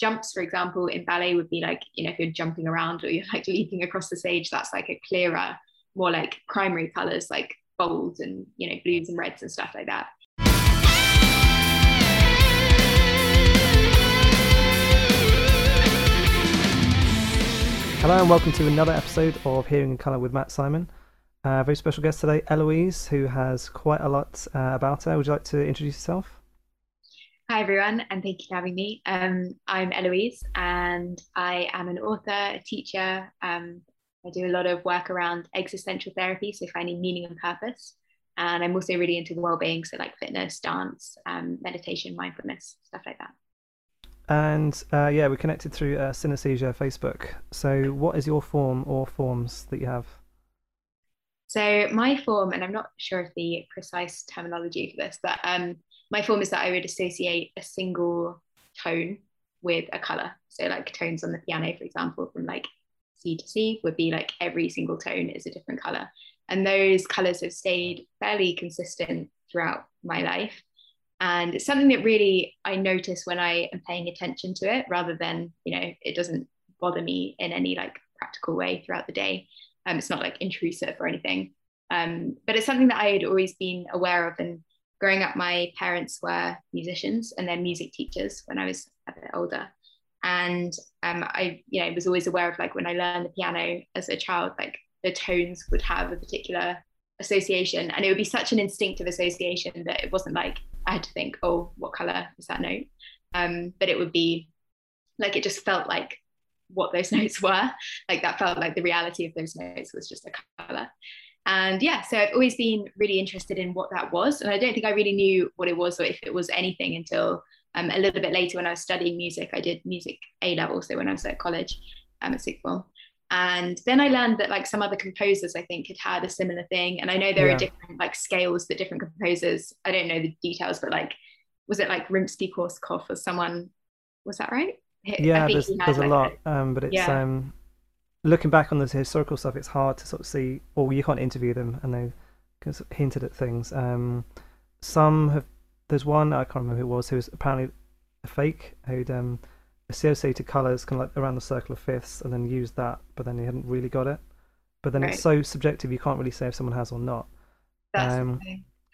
jumps, for example, in ballet would be like, you know, if you're jumping around or you're like leaping across the stage, that's like a clearer, more like primary colors like golds and, you know, blues and reds and stuff like that. Hello and welcome to another episode of Hearing in Colour with Matt Simon. Uh, very special guest today, Eloise, who has quite a lot uh, about her. Would you like to introduce yourself? Hi, everyone, and thank you for having me. Um, I'm Eloise, and I am an author, a teacher. Um, I do a lot of work around existential therapy, so finding meaning and purpose. And I'm also really into well-being, so like fitness, dance, um, meditation, mindfulness, stuff like that. And uh, yeah, we're connected through uh, Synesthesia Facebook. So, what is your form or forms that you have? So, my form, and I'm not sure of the precise terminology for this, but um, my form is that I would associate a single tone with a color. So like tones on the piano, for example, from like C to C would be like every single tone is a different color. And those colors have stayed fairly consistent throughout my life. And it's something that really I notice when I am paying attention to it rather than, you know, it doesn't bother me in any like practical way throughout the day. Um, it's not like intrusive or anything. Um, but it's something that I had always been aware of and growing up, my parents were musicians and they're music teachers when I was a bit older. And um, I, you know, was always aware of like when I learned the piano as a child, like the tones would have a particular association, and it would be such an instinctive association that it wasn't like I had to think, oh, what color is that note? Um, but it would be like it just felt like what those notes were. Like that felt like the reality of those notes was just a color. And yeah, so I've always been really interested in what that was. And I don't think I really knew what it was or if it was anything until um, a little bit later when I was studying music. I did music A level, so when I was at college um, at sixth form. And then I learned that like some other composers, I think, had had a similar thing. And I know there yeah. are different like scales that different composers, I don't know the details, but like, was it like Rimsky Korsakov or someone? Was that right? Yeah, there's, there's like, a lot, um, but it's yeah. um, looking back on the historical stuff, it's hard to sort of see, or you can't interview them, and they have hinted at things. Um, some have. There's one I can't remember who it was who was apparently a fake who'd um, associated colours kind of like around the circle of fifths, and then used that, but then he hadn't really got it. But then right. it's so subjective, you can't really say if someone has or not. That's um,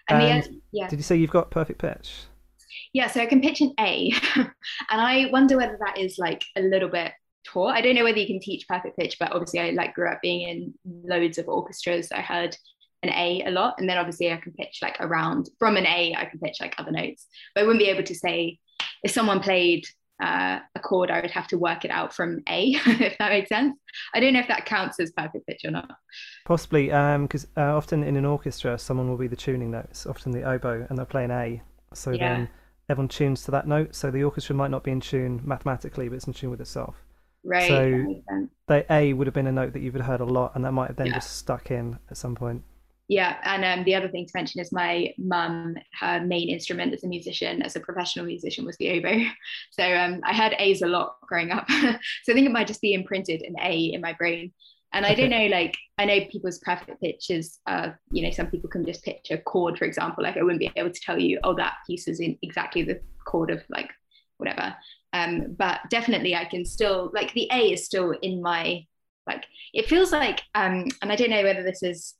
and, and yeah. did you say you've got perfect pitch? Yeah, so I can pitch an A, and I wonder whether that is like a little bit taught. I don't know whether you can teach perfect pitch, but obviously I like grew up being in loads of orchestras. I heard an A a lot, and then obviously I can pitch like around from an A, I can pitch like other notes. But I wouldn't be able to say if someone played uh, a chord, I would have to work it out from A, if that makes sense. I don't know if that counts as perfect pitch or not. Possibly, because um, uh, often in an orchestra, someone will be the tuning notes, often the oboe, and they'll play an A. So yeah. then everyone tunes to that note. So the orchestra might not be in tune mathematically, but it's in tune with itself. Right. So the A would have been a note that you've heard a lot, and that might have then yeah. just stuck in at some point. Yeah, and um, the other thing to mention is my mum, her main instrument as a musician, as a professional musician, was the oboe. So um, I heard A's a lot growing up. so I think it might just be imprinted an A in my brain. And I don't know, like I know people's perfect pitches. Uh, you know, some people can just pitch a chord, for example. Like I wouldn't be able to tell you, oh, that piece is in exactly the chord of like whatever. Um, but definitely I can still like the A is still in my like it feels like um, and I don't know whether this is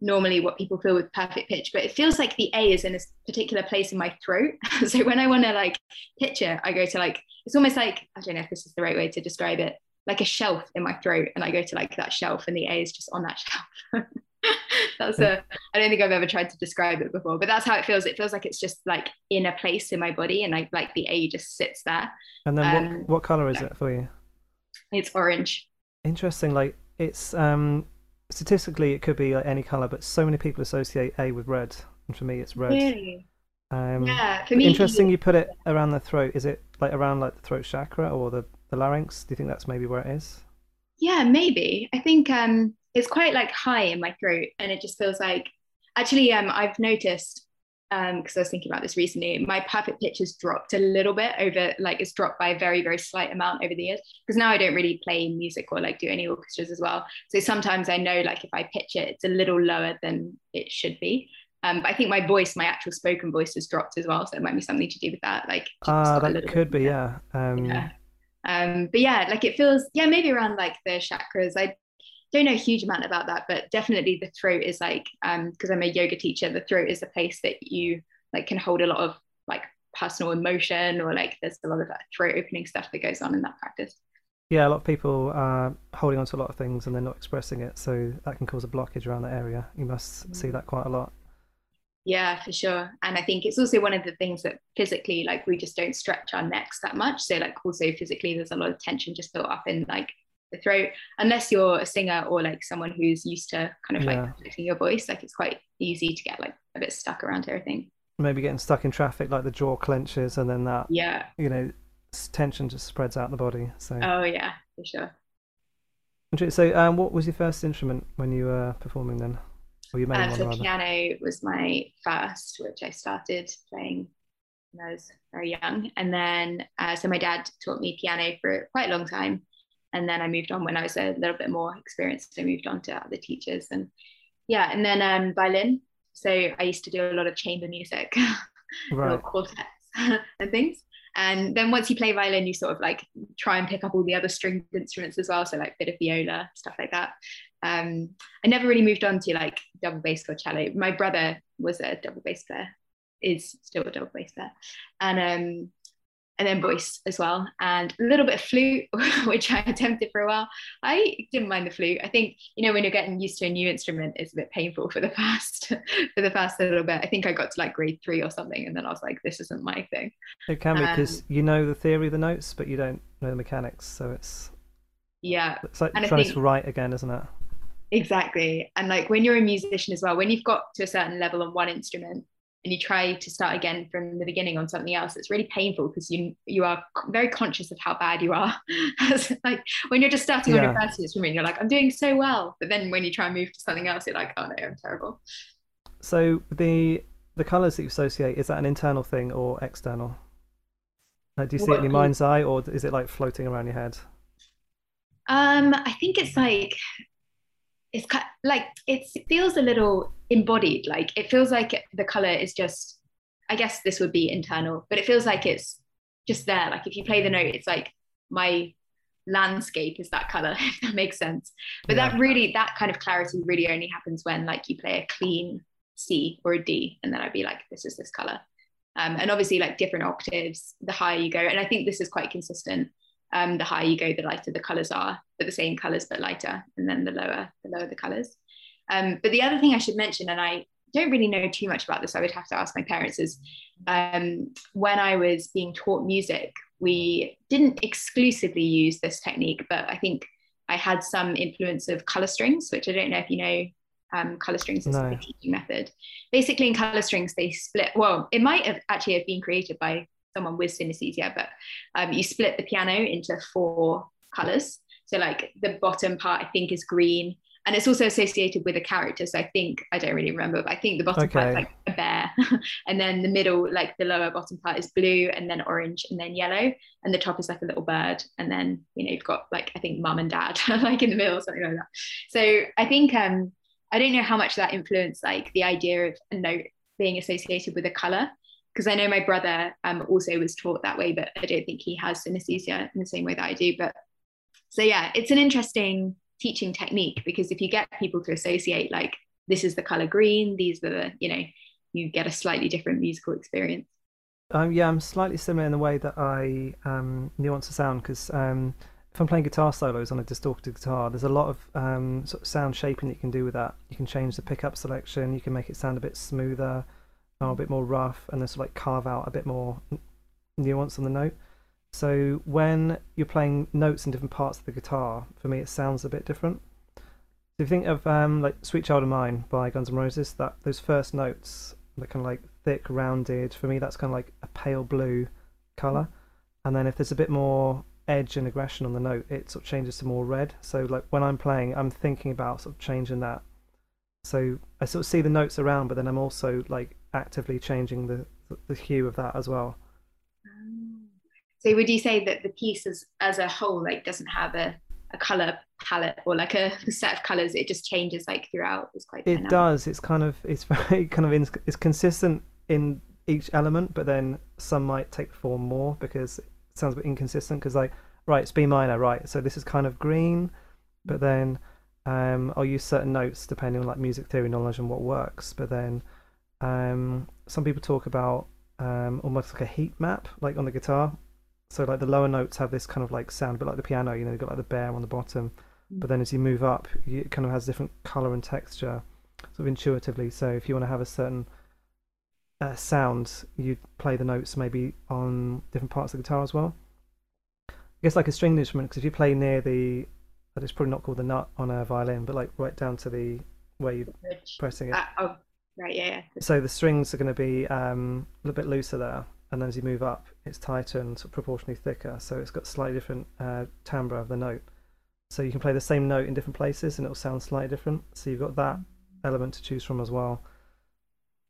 normally what people feel with perfect pitch, but it feels like the A is in a particular place in my throat. so when I want to like pitch it, I go to like it's almost like I don't know if this is the right way to describe it, like a shelf in my throat, and I go to like that shelf, and the A is just on that shelf. that's a i don't think i've ever tried to describe it before but that's how it feels. It feels like it's just like in a place in my body and I, like the a just sits there. And then um, what, what color is it for you? It's orange. Interesting like it's um statistically it could be like any color but so many people associate a with red and for me it's red. Really? um yeah for me interesting you put it around the throat. Is it like around like the throat chakra or the the larynx? Do you think that's maybe where it is? Yeah maybe. I think um it's quite like high in my throat and it just feels like actually um I've noticed um because I was thinking about this recently my perfect pitch has dropped a little bit over like it's dropped by a very very slight amount over the years because now I don't really play music or like do any orchestras as well so sometimes I know like if I pitch it it's a little lower than it should be um, but I think my voice, my actual spoken voice, has dropped as well. So it might be something to do with that. Like, ah, uh, that could be, yeah. Um, yeah. Um, but yeah, like it feels, yeah, maybe around like the chakras. I don't know a huge amount about that, but definitely the throat is like, um, because I'm a yoga teacher, the throat is a place that you like can hold a lot of like personal emotion or like there's a lot of throat opening stuff that goes on in that practice. Yeah, a lot of people are holding on to a lot of things and they're not expressing it, so that can cause a blockage around that area. You must mm. see that quite a lot. Yeah, for sure. And I think it's also one of the things that physically, like, we just don't stretch our necks that much. So, like, also physically, there's a lot of tension just built up in like the throat. Unless you're a singer or like someone who's used to kind of like lifting your voice, like, it's quite easy to get like a bit stuck around here, I think. Maybe getting stuck in traffic, like the jaw clenches, and then that, yeah, you know, tension just spreads out the body. So, oh, yeah, for sure. So, um, what was your first instrument when you were performing then? Or you um, so piano was my first, which I started playing when I was very young. And then, uh, so my dad taught me piano for quite a long time. And then I moved on when I was a little bit more experienced. I moved on to other teachers. And yeah, and then um, violin. So I used to do a lot of chamber music, right. quartets and things. And then once you play violin, you sort of like try and pick up all the other stringed instruments as well. So like a bit of viola, stuff like that. Um, I never really moved on to like double bass or cello. My brother was a double bass player, is still a double bass player. And um, and then voice as well, and a little bit of flute, which I attempted for a while. I didn't mind the flute. I think you know when you're getting used to a new instrument, it's a bit painful for the first for the first little bit. I think I got to like grade three or something, and then I was like, this isn't my thing. It can be because um, you know the theory of the notes, but you don't know the mechanics. So it's yeah, it's like and trying think, to write again, isn't it? Exactly, and like when you're a musician as well, when you've got to a certain level on one instrument and you try to start again from the beginning on something else it's really painful because you you are very conscious of how bad you are. Like when you're just starting yeah. on your first instrument you're like i'm doing so well. But then when you try and move to something else you're like oh no i'm terrible. So the the colors that you associate is that an internal thing or external? Like, do you see what, it in your mind's eye or is it like floating around your head? Um i think it's like it's kind like it feels a little embodied like it feels like the color is just i guess this would be internal but it feels like it's just there. Like if you play the note it's like my landscape is that color if that makes sense. But yeah. that really that kind of clarity really only happens when like you play a clean c or a d and then i'd be like this is this color. Um, and obviously like different octaves the higher you go. And i think this is quite consistent um, the higher you go, the lighter the colors are, but the same colors but lighter, and then the lower the lower the colors. Um, but the other thing I should mention, and I don't really know too much about this, I would have to ask my parents, is um, when I was being taught music, we didn't exclusively use this technique, but I think I had some influence of color strings, which I don't know if you know. Um, color strings is no. a teaching method. Basically, in color strings, they split. Well, it might have actually have been created by someone with synesthesia, but um, you split the piano into four colors. So like the bottom part, I think is green. And it's also associated with a character. So I think, I don't really remember, but I think the bottom okay. part is like a bear. and then the middle, like the lower bottom part is blue and then orange and then yellow. And the top is like a little bird. And then, you know, you've got like, I think mum and dad like in the middle, or something like that. So I think, um, I don't know how much that influenced like the idea of a note being associated with a color because I know my brother um, also was taught that way, but I don't think he has synesthesia in the same way that I do. But so yeah, it's an interesting teaching technique because if you get people to associate like this is the color green, these are the you know you get a slightly different musical experience. Um, yeah, I'm slightly similar in the way that I um, nuance the sound because um, if I'm playing guitar solos on a distorted guitar, there's a lot of um, sort of sound shaping that you can do with that. You can change the pickup selection, you can make it sound a bit smoother are a bit more rough and then sort of like carve out a bit more nuance on the note. So when you're playing notes in different parts of the guitar, for me it sounds a bit different. So if you think of um, like "Sweet Child of Mine" by Guns N' Roses, that those first notes, they're kind of like thick, rounded. For me, that's kind of like a pale blue color. And then if there's a bit more edge and aggression on the note, it sort of changes to more red. So like when I'm playing, I'm thinking about sort of changing that. So I sort of see the notes around, but then I'm also like actively changing the the hue of that as well. So would you say that the piece as as a whole like doesn't have a, a color palette or like a set of colors? It just changes like throughout. It's quite. It does. It's kind of it's very kind of in, it's consistent in each element, but then some might take the form more because it sounds a bit inconsistent. Because like right, it's B minor, right? So this is kind of green, but then um, I'll use certain notes depending on like music theory knowledge and what works. But then um, some people talk about um, almost like a heat map, like on the guitar. So like the lower notes have this kind of like sound, but like the piano, you know, you've got like the bear on the bottom. Mm. But then as you move up, it kind of has different color and texture, sort of intuitively. So if you want to have a certain uh, sound, you play the notes maybe on different parts of the guitar as well. I guess like a stringed instrument, because if you play near the it's probably not called the nut on a violin, but like right down to the where you're pressing it. Uh, oh, right, yeah, yeah. So the strings are going to be um, a little bit looser there, and then as you move up, it's tighter and sort of proportionally thicker. So it's got slightly different uh, timbre of the note. So you can play the same note in different places, and it'll sound slightly different. So you've got that element to choose from as well.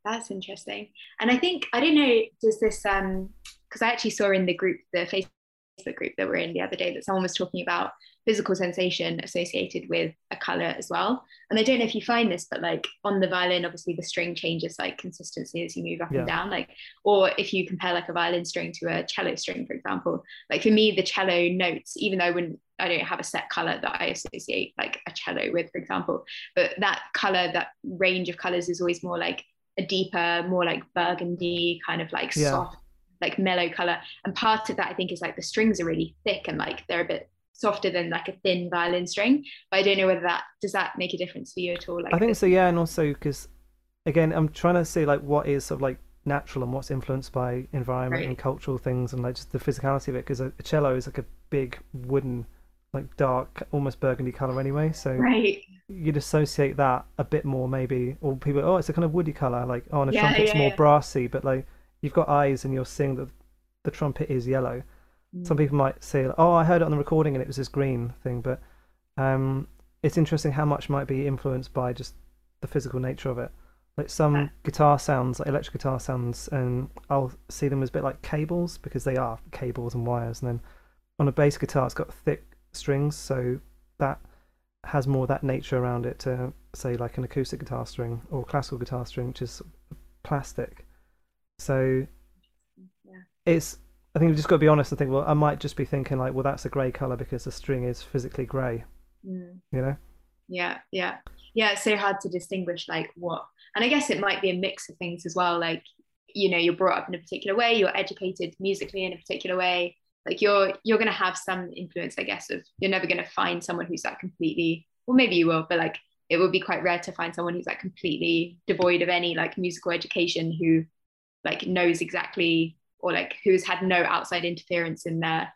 That's interesting. And I think I don't know, does this um because I actually saw in the group, the Facebook group that we're in the other day, that someone was talking about physical sensation associated with a color as well. And I don't know if you find this, but like on the violin, obviously the string changes like consistency as you move up yeah. and down. Like, or if you compare like a violin string to a cello string, for example, like for me, the cello notes, even though when I don't have a set color that I associate like a cello with, for example, but that color, that range of colors is always more like a deeper, more like burgundy kind of like yeah. soft like mellow color and part of that i think is like the strings are really thick and like they're a bit softer than like a thin violin string. But I don't know whether that does that make a difference for you at all. Like I think so, yeah, and also because again, I'm trying to see like what is sort of like natural and what's influenced by environment right. and cultural things and like just the physicality of it. Because a, a cello is like a big wooden, like dark, almost burgundy color anyway. So right. you'd associate that a bit more maybe, or people, oh, it's a kind of woody color. Like oh, and a yeah, trumpet's yeah, more yeah. brassy, but like you've got eyes and you're seeing that the trumpet is yellow. Some people might say, "Oh, I heard it on the recording and it was this green thing," but um, it's interesting how much might be influenced by just the physical nature of it. Like some guitar sounds, like electric guitar sounds, and I'll see them as a bit like cables because they are cables and wires. And then on a bass guitar, it's got thick strings, so that has more that nature around it to say like an acoustic guitar string or classical guitar string, which is plastic. So yeah. it's I think we've just got to be honest and think, well, I might just be thinking like, well, that's a grey colour because the string is physically grey. Mm. You know? Yeah, yeah. Yeah, it's so hard to distinguish like what and I guess it might be a mix of things as well. Like, you know, you're brought up in a particular way, you're educated musically in a particular way. Like you're you're gonna have some influence, I guess, of you're never gonna find someone who's like completely well maybe you will, but like it would be quite rare to find someone who's like completely devoid of any like musical education who like knows exactly or like who's had no outside interference in their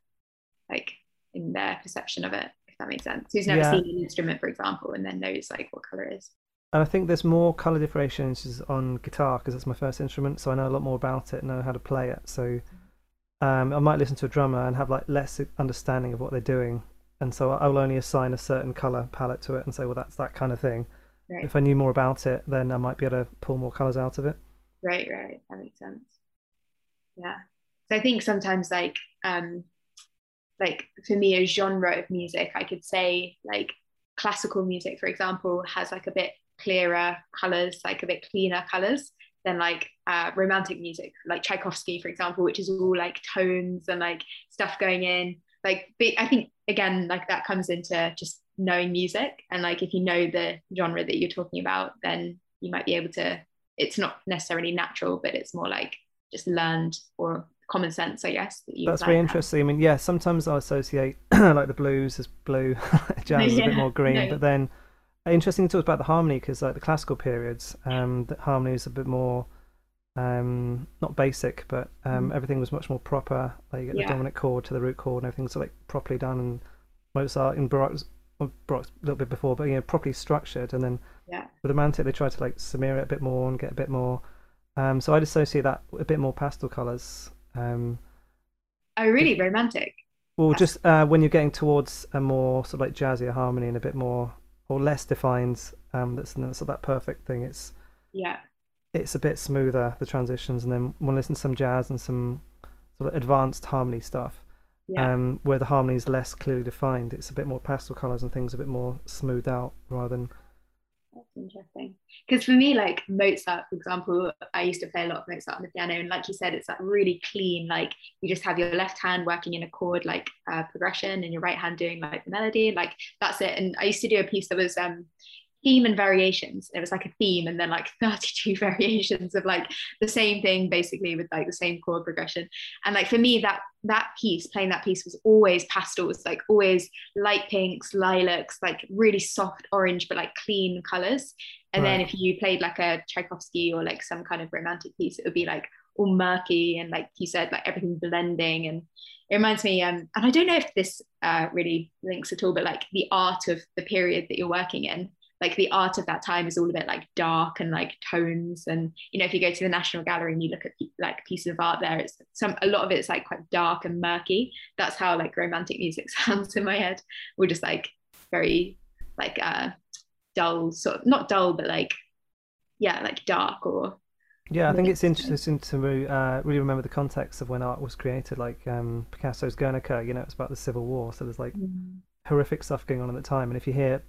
like in their perception of it if that makes sense who's never yeah. seen an instrument for example and then knows like what color it is and I think there's more color differentiations on guitar because it's my first instrument, so I know a lot more about it, and know how to play it. So um, I might listen to a drummer and have like less understanding of what they're doing, and so I will only assign a certain color palette to it and say, well, that's that kind of thing. Right. If I knew more about it, then I might be able to pull more colors out of it. Right, right, that makes sense yeah. So i think sometimes like um like for me a genre of music i could say like classical music for example has like a bit clearer colors like a bit cleaner colors than like uh, romantic music like tchaikovsky for example which is all like tones and like stuff going in. Like i think again like that comes into just knowing music and like if you know the genre that you're talking about then you might be able to it's not necessarily natural but it's more like just learned or common sense, I guess. That That's very interesting. I mean, yeah, sometimes I associate like the blues as blue, jazz is a bit more green, no. but then uh, interesting to talk about the harmony because like the classical periods, um, the harmony is a bit more um, not basic, but um, mm. everything was much more proper. Like you get yeah. the dominant chord to the root chord, and everything's like properly done. And Mozart in Baroque, Baroque a little bit before, but you know, properly structured. And then yeah. with the Romantic, they try to like smear it a bit more and get a bit more um, so I'd associate that a bit more pastel colours. Um, oh, really? Romantic? Well, just uh, when you're getting towards a more sort of like jazzier harmony and a bit more or less defined, um, that's, that's that perfect thing. It's yeah, it's a bit smoother the transitions, and then when listen to some jazz and some sort of advanced harmony stuff, yeah. um, where the harmony is less clearly defined, it's a bit more pastel colours and things a bit more smoothed out rather than That's interesting. Because for me, like Mozart, for example, I used to play a lot of Mozart on the piano, and like you said, it's like really clean. Like you just have your left hand working in a chord like uh, progression, and your right hand doing like the melody. Like that's it. And I used to do a piece that was um theme and variations. It was like a theme and then like 32 variations of like the same thing basically with like the same chord progression. And like for me, that that piece, playing that piece was always pastels, like always light pinks, lilacs, like really soft orange, but like clean colors. And right. then if you played like a Tchaikovsky or like some kind of romantic piece, it would be like all murky and like you said, like everything blending. And it reminds me, um, and I don't know if this uh, really links at all, but like the art of the period that you're working in like the art of that time is all a bit like dark and like tones and you know if you go to the national gallery and you look at like pieces of art there it's some a lot of it's like quite dark and murky that's how like romantic music sounds in my head or just like very like uh dull sort of not dull but like yeah like dark or yeah, I think it's interesting to uh, really remember the context of when art was created. Like um, Picasso's Guernica, you know, it's about the Civil War, so there's like mm. horrific stuff going on at the time. And if you hear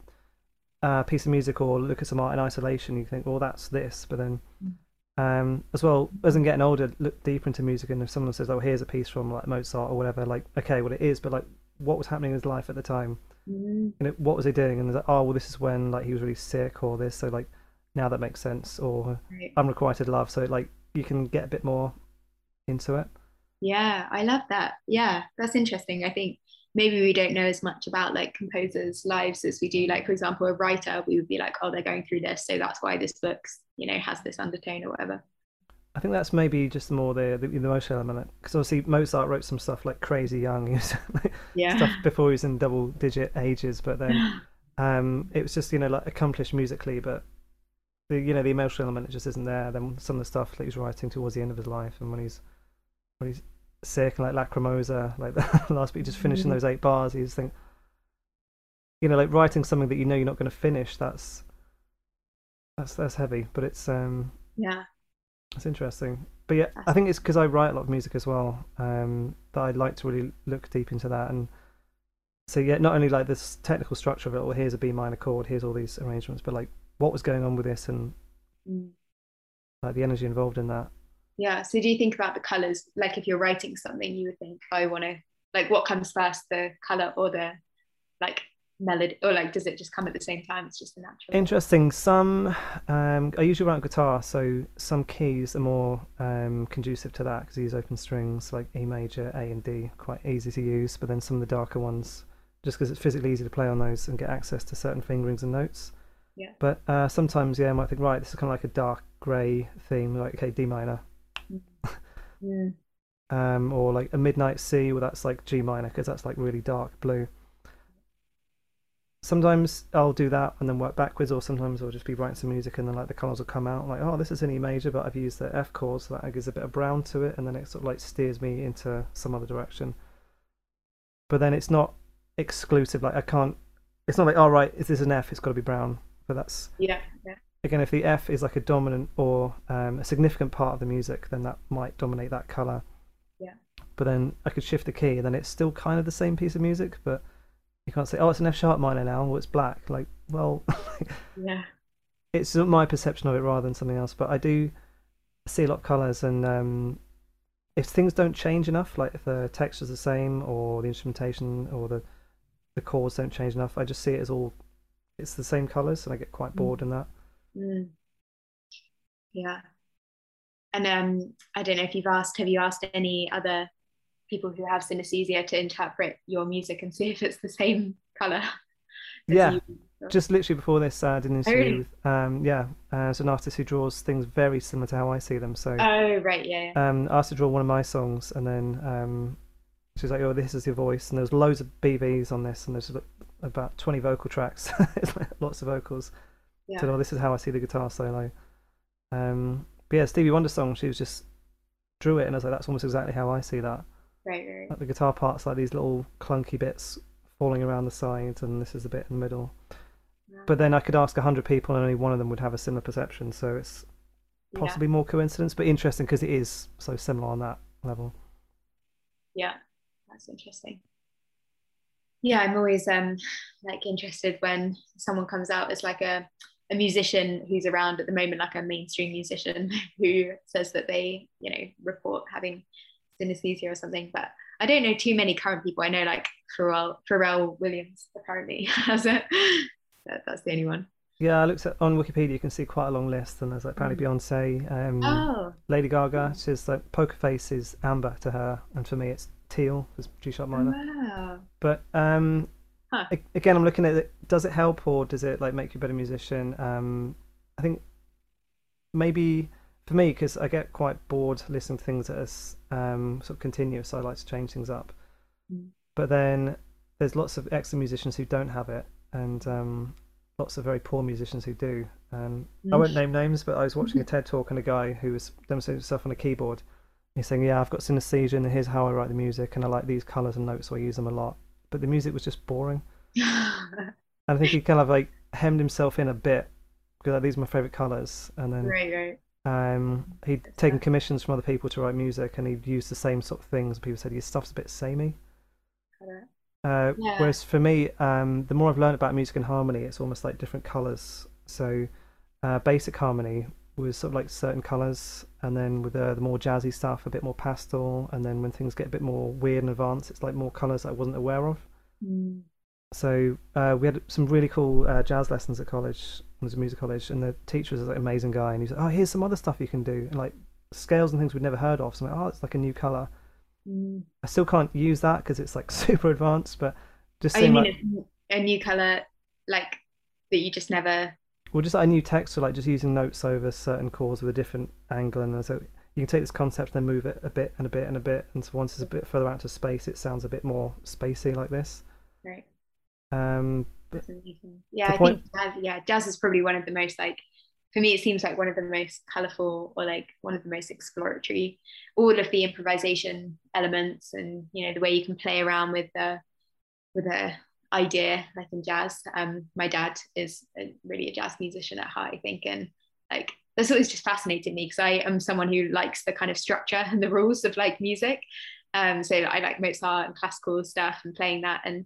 uh, piece of music or look at some art in isolation, you think, well, that's this. But then, mm. um, as well as I'm getting older, look deeper into music, and if someone says, "Oh, here's a piece from like Mozart or whatever," like, okay, well, it is, but like, what was happening in his life at the time? Mm. And it, what was he doing? And like, oh, well, this is when like he was really sick, or this. So like, now that makes sense. Or right. unrequited love. So like, you can get a bit more into it. Yeah, I love that. Yeah, that's interesting. I think maybe we don't know as much about like composers lives as we do like for example a writer we would be like oh they're going through this so that's why this book's you know has this undertone or whatever I think that's maybe just more the the, the emotional element because obviously Mozart wrote some stuff like crazy young, like yeah. stuff before he was in double digit ages, but then um, it was just you know like accomplished musically, but the you know the emotional element just isn't there. Then some of the stuff that he's writing towards the end of his life and when he's when he's sick and like Lacrimosa, like the last week, just finishing mm-hmm. those eight bars. You just think, you know, like writing something that you know you're not going to finish. That's that's that's heavy, but it's um yeah, it's interesting. But yeah, I think it's because I write a lot of music as well. Um, that I'd like to really look deep into that and. So yeah, not only like this technical structure of it, or here's a B minor chord, here's all these arrangements, but like what was going on with this and mm. like the energy involved in that yeah so do you think about the colors? Like if you're writing something you would think oh, i want to like what comes first the color or the like melody or like does it just come at the same time? It's just a natural. Interesting. Some um i usually write on guitar so some keys are more um conducive to that because I use open strings like e major a and d quite easy to use but then some of the darker ones just because it's physically easy to play on those and get access to certain fingerings and notes. Yeah. But uh, sometimes yeah i might think right this is kind of like a dark gray theme like okay d minor yeah. Um, or like a midnight sea, well, that's like G minor because that's like really dark blue. Sometimes I'll do that and then work backwards, or sometimes I'll just be writing some music and then like the colors will come out. like, oh, this is an E major, but I've used the F chord, so that gives a bit of brown to it, and then it sort of like steers me into some other direction. But then it's not exclusive. Like I can't. It's not like, all oh, right, if this is an F, it's got to be brown. But that's yeah, yeah again, if the F is like a dominant or um, a significant part of the music, then that might dominate that color. Yeah. But then I could shift the key, and then it's still kind of the same piece of music, but you can't say, "Oh, it's an F sharp minor now," or "It's black." Like, well, yeah, it's my perception of it rather than something else. But I do see a lot of colors, and um, if things don't change enough, like if the texture's the same, or the instrumentation, or the the chords don't change enough, I just see it as all it's the same colors, and I get quite mm. bored mm. in that. Mm. Yeah. And um, I don't know if you've asked, have you asked any other people who have synesthesia to interpret your music and see if it's the same color? Yeah. You? Just literally before this, uh, I did an interview oh, really? with, um, yeah, uh, an artist who draws things very similar to how I see them. So, oh, right, yeah. yeah. Um, asked to draw one of my songs, and then um, she's like, "Oh, this is your voice," and there's loads of BVs on this, and there's about 20 vocal tracks, lots of vocals yeah. said, "Oh, this is how I see the guitar solo." Um, but yeah, Stevie Wonder song. She was just drew it, and I was like, "That's almost exactly how I see that." Right, right. Like the guitar parts, like these little clunky bits falling around the sides, and this is the bit in the middle. Yeah. But then I could ask hundred people, and only one of them would have a similar perception. So it's possibly yeah. more coincidence, but interesting because it is so similar on that level. Yeah, that's interesting yeah i'm always um like interested when someone comes out as like a a musician who's around at the moment, like a mainstream musician who says that they, you know, report having synesthesia or something. But I don't know too many current people. I know like Pharrell, Pharrell Williams apparently has it. That's the only one. Yeah, I looked at on Wikipedia. You can see quite a long list, and there's like apparently mm. Beyonce, um, oh. Lady Gaga. She's like poker face is amber to her, and for me it's teal. It's G sharp minor. Wow. But um, huh. again, I'm looking at it. Does it help, or does it like make you a better musician? Um, I think maybe for me, because I get quite bored listening to things that are um, sort of continuous. So I like to change things up. Mm. But then there's lots of excellent musicians who don't have it, and um, lots of very poor musicians who do. And I won't name names, but I was watching a TED talk and a guy who was demonstrating himself on a keyboard. He's saying, "Yeah, I've got synesthesia, and here's how I write the music, and I like these colors and notes, so I use them a lot." But the music was just boring. and I think he kind of like hemmed himself in a bit because like, these are my favorite colors, and then right, right. Um, he'd taken commissions from other people to write music, and he'd used the same sort of things. People said your stuff's a bit samey. Uh, yeah. Whereas for me, um, the more I've learned about music and harmony, it's almost like different colors. So, uh, basic harmony was sort of like certain colors, and then with the, the more jazzy stuff, a bit more pastel, and then when things get a bit more weird and advanced, it's like more colors I wasn't aware of. Mm. So uh, we had some really cool uh, jazz lessons at college. It was a music college, and the teacher was like, an amazing guy, and he said, "Oh, here's some other stuff you can do," and like scales and things we'd never heard of. So I'm like, "Oh, it's like a new color." Mm. I still can't use that because it's like super advanced, but just oh, mean like, a new color like that you just never well just like a new text or like just using notes over certain chords with a different angle and so you can take this concept and then move it a bit and a bit and a bit and so once it's a bit further out to space it sounds a bit more spacey like this. Right. Um yeah i point... think jazz, yeah jazz is probably one of the most like for me it seems like one of the most colorful or like one of the most exploratory. All of the improvisation elements and you know the way you can play around with the with a idea like in jazz. Um my dad is a, really a jazz musician at heart i think and like that's always just fascinated me because i am someone who likes the kind of structure and the rules of like music. Um so i like mozart and classical stuff and playing that. And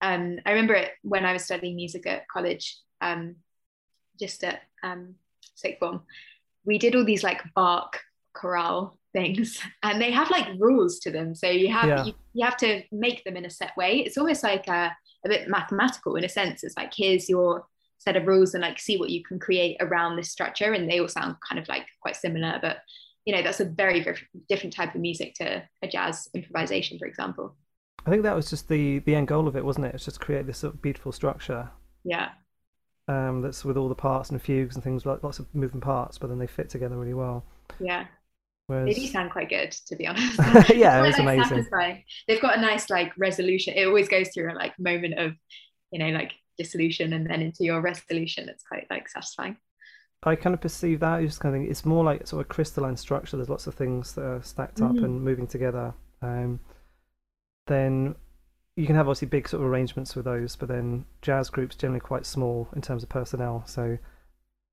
um i remember it when i was studying music at college um just at um sixth form we did all these like Bach chorale things. And they have like rules to them. So you have yeah. you, you have to make them in a set way. It's almost like a, a bit mathematical in a sense. It's like here's your set of rules and like see what you can create around this structure. And they all sound kind of like quite similar but you know that's a very, very different type of music to a jazz improvisation for example. I think that was just the the end goal of it wasn't it? It's just create this sort of beautiful structure. Yeah. Um, that's with all the parts and fugues and things like lots of moving parts, but then they fit together really well. Yeah. Whereas... They do sound quite good, to be honest. yeah, it's, amazing. Satisfying. They've got a nice like resolution. It always goes through a like moment of, you know, like dissolution and then into your resolution. It's quite like satisfying. I kind of perceive that as kind of it's more like sort of crystalline structure. There's lots of things that are stacked up mm. and moving together. Um, then you can have obviously big sort of arrangements with those, but then jazz groups generally quite small in terms of personnel. So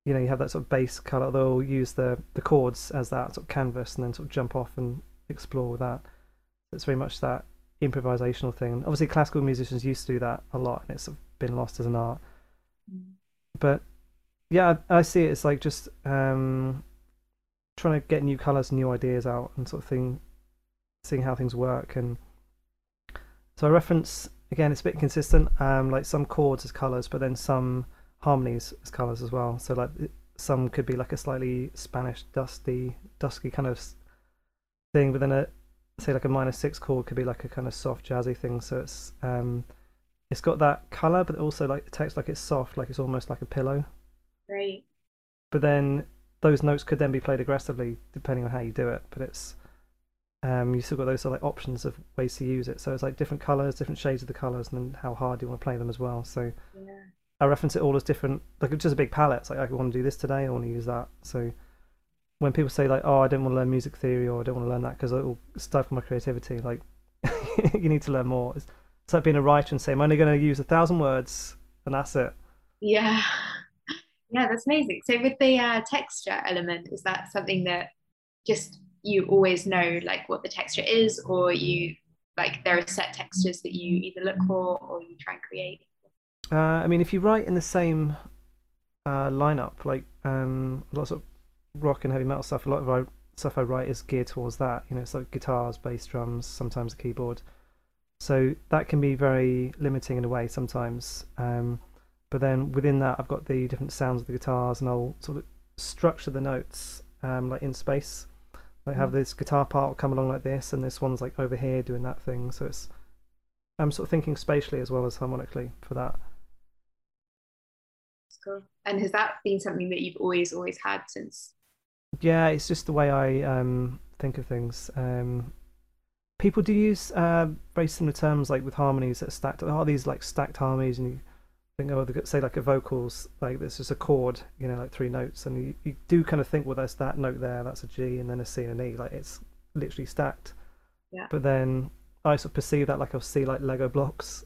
you know you have that sort of base color they'll use the the chords as that sort of canvas and then sort of jump off and explore with that. It's very much that improvisational thing. Obviously classical musicians used to do that a lot and it's sort of been lost as an art. Mm. but yeah I, I, see it as like just um, trying to get new colors and new ideas out and sort of thing seeing how things work. And so i reference again it's a bit consistent um, like some chords as colors but then some harmonies as colors as well. So like some could be like a slightly Spanish dusty, dusky kind of thing, but then a say like a minor six chord could be like a kind of soft jazzy thing. So it's um, it's got that color, but also like the text like it's soft, like it's almost like a pillow. Right. But then those notes could then be played aggressively depending on how you do it. But it's um, you still got those sort of like options of ways to use it. So it's like different colors, different shades of the colors, and then how hard you want to play them as well. So yeah. I reference it all as different, like it's just a big palette. It's like I want to do this today, I want to use that. So when people say like, "Oh, I don't want to learn music theory," or "I don't want to learn that because it will stifle my creativity," like you need to learn more. It's, it's like being a writer and saying, "I'm only going to use a thousand words, and that's it." Yeah, yeah, that's amazing. So with the uh, texture element, is that something that just you always know like what the texture is, or you like there are set textures that you either look for or you try and create? Uh, I mean, if you write in the same uh, lineup. Like um, lots of rock and heavy metal stuff. A lot of stuff I write is geared towards that. You know, it's like guitars, bass, drums, sometimes a keyboard. So that can be very limiting in a way sometimes. Um, but then within that, I've got the different sounds of the guitars, and I'll sort of structure the notes um, like in space. I have mm. this guitar part come along like this, and this one's like over here doing that thing. So it's I'm sort of thinking spatially as well as harmonically for that. And has that been something that you've always always had since? Yeah, it's just the way I um, think of things. Um, people do use uh, very similar terms like with harmonies that are stacked. Are these like stacked harmonies, and you think, oh, say like a vocals, like there's just a chord, you know, like three notes, and you, you do kind of think, well, there's that note there, that's a G, and then a C and an E, like it's literally stacked. Yeah. But then I sort of perceive that like I'll see like Lego blocks,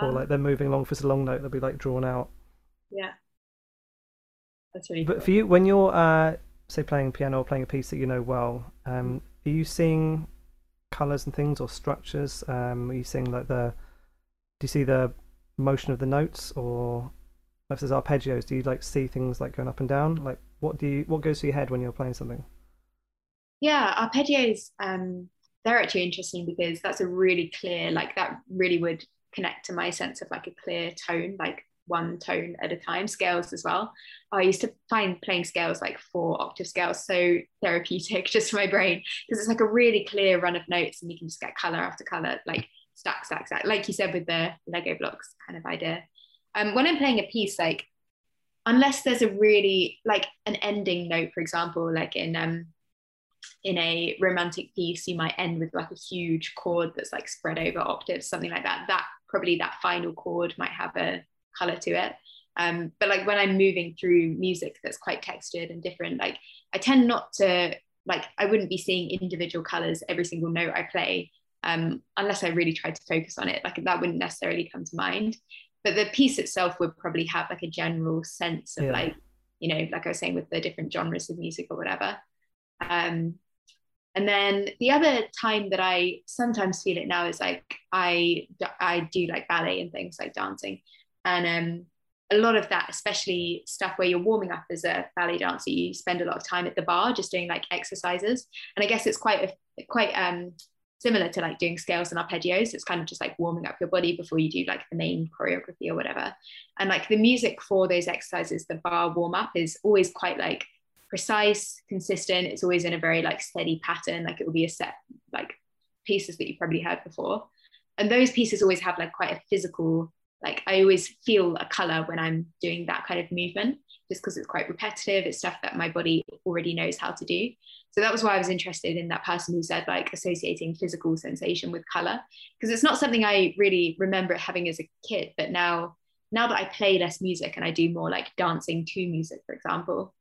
or like they're moving along. If it's a long note, they'll be like drawn out. Yeah. That's really. But cool. for you, when you're uh, say playing piano or playing a piece that you know well, um, are you seeing colors and things or structures? Um, are you seeing like the? Do you see the motion of the notes, or if there's arpeggios, do you like see things like going up and down? Like what do you what goes through your head when you're playing something? Yeah, arpeggios. Um, they're actually interesting because that's a really clear like that really would connect to my sense of like a clear tone like one tone at a time scales as well. I used to find playing scales like four octave scales so therapeutic just for my brain because it's like a really clear run of notes and you can just get color after color like stack stack stack like you said with the lego blocks kind of idea. Um, when i'm playing a piece like unless there's a really like an ending note for example like in um in a romantic piece you might end with like a huge chord that's like spread over octaves something like that that probably that final chord might have a color to it. Um, but like when i'm moving through music that's quite textured and different like i tend not to like i wouldn't be seeing individual colors every single note i play um, unless i really tried to focus on it. Like that wouldn't necessarily come to mind. But the piece itself would probably have like a general sense of yeah. like you know like i was saying with the different genres of music or whatever. Um, and then the other time that I sometimes feel it now is like I I do like ballet and things like dancing, and um, a lot of that, especially stuff where you're warming up as a ballet dancer, you spend a lot of time at the bar just doing like exercises. And I guess it's quite a, quite um, similar to like doing scales and arpeggios. It's kind of just like warming up your body before you do like the main choreography or whatever. And like the music for those exercises, the bar warm up is always quite like precise, consistent. It's always in a very like steady pattern. Like it will be a set like pieces that you've probably heard before. And those pieces always have like quite a physical, like I always feel a color when I'm doing that kind of movement, just because it's quite repetitive. It's stuff that my body already knows how to do. So that was why I was interested in that person who said like associating physical sensation with color, because it's not something I really remember having as a kid, but now now that I play less music and I do more like dancing to music, for example,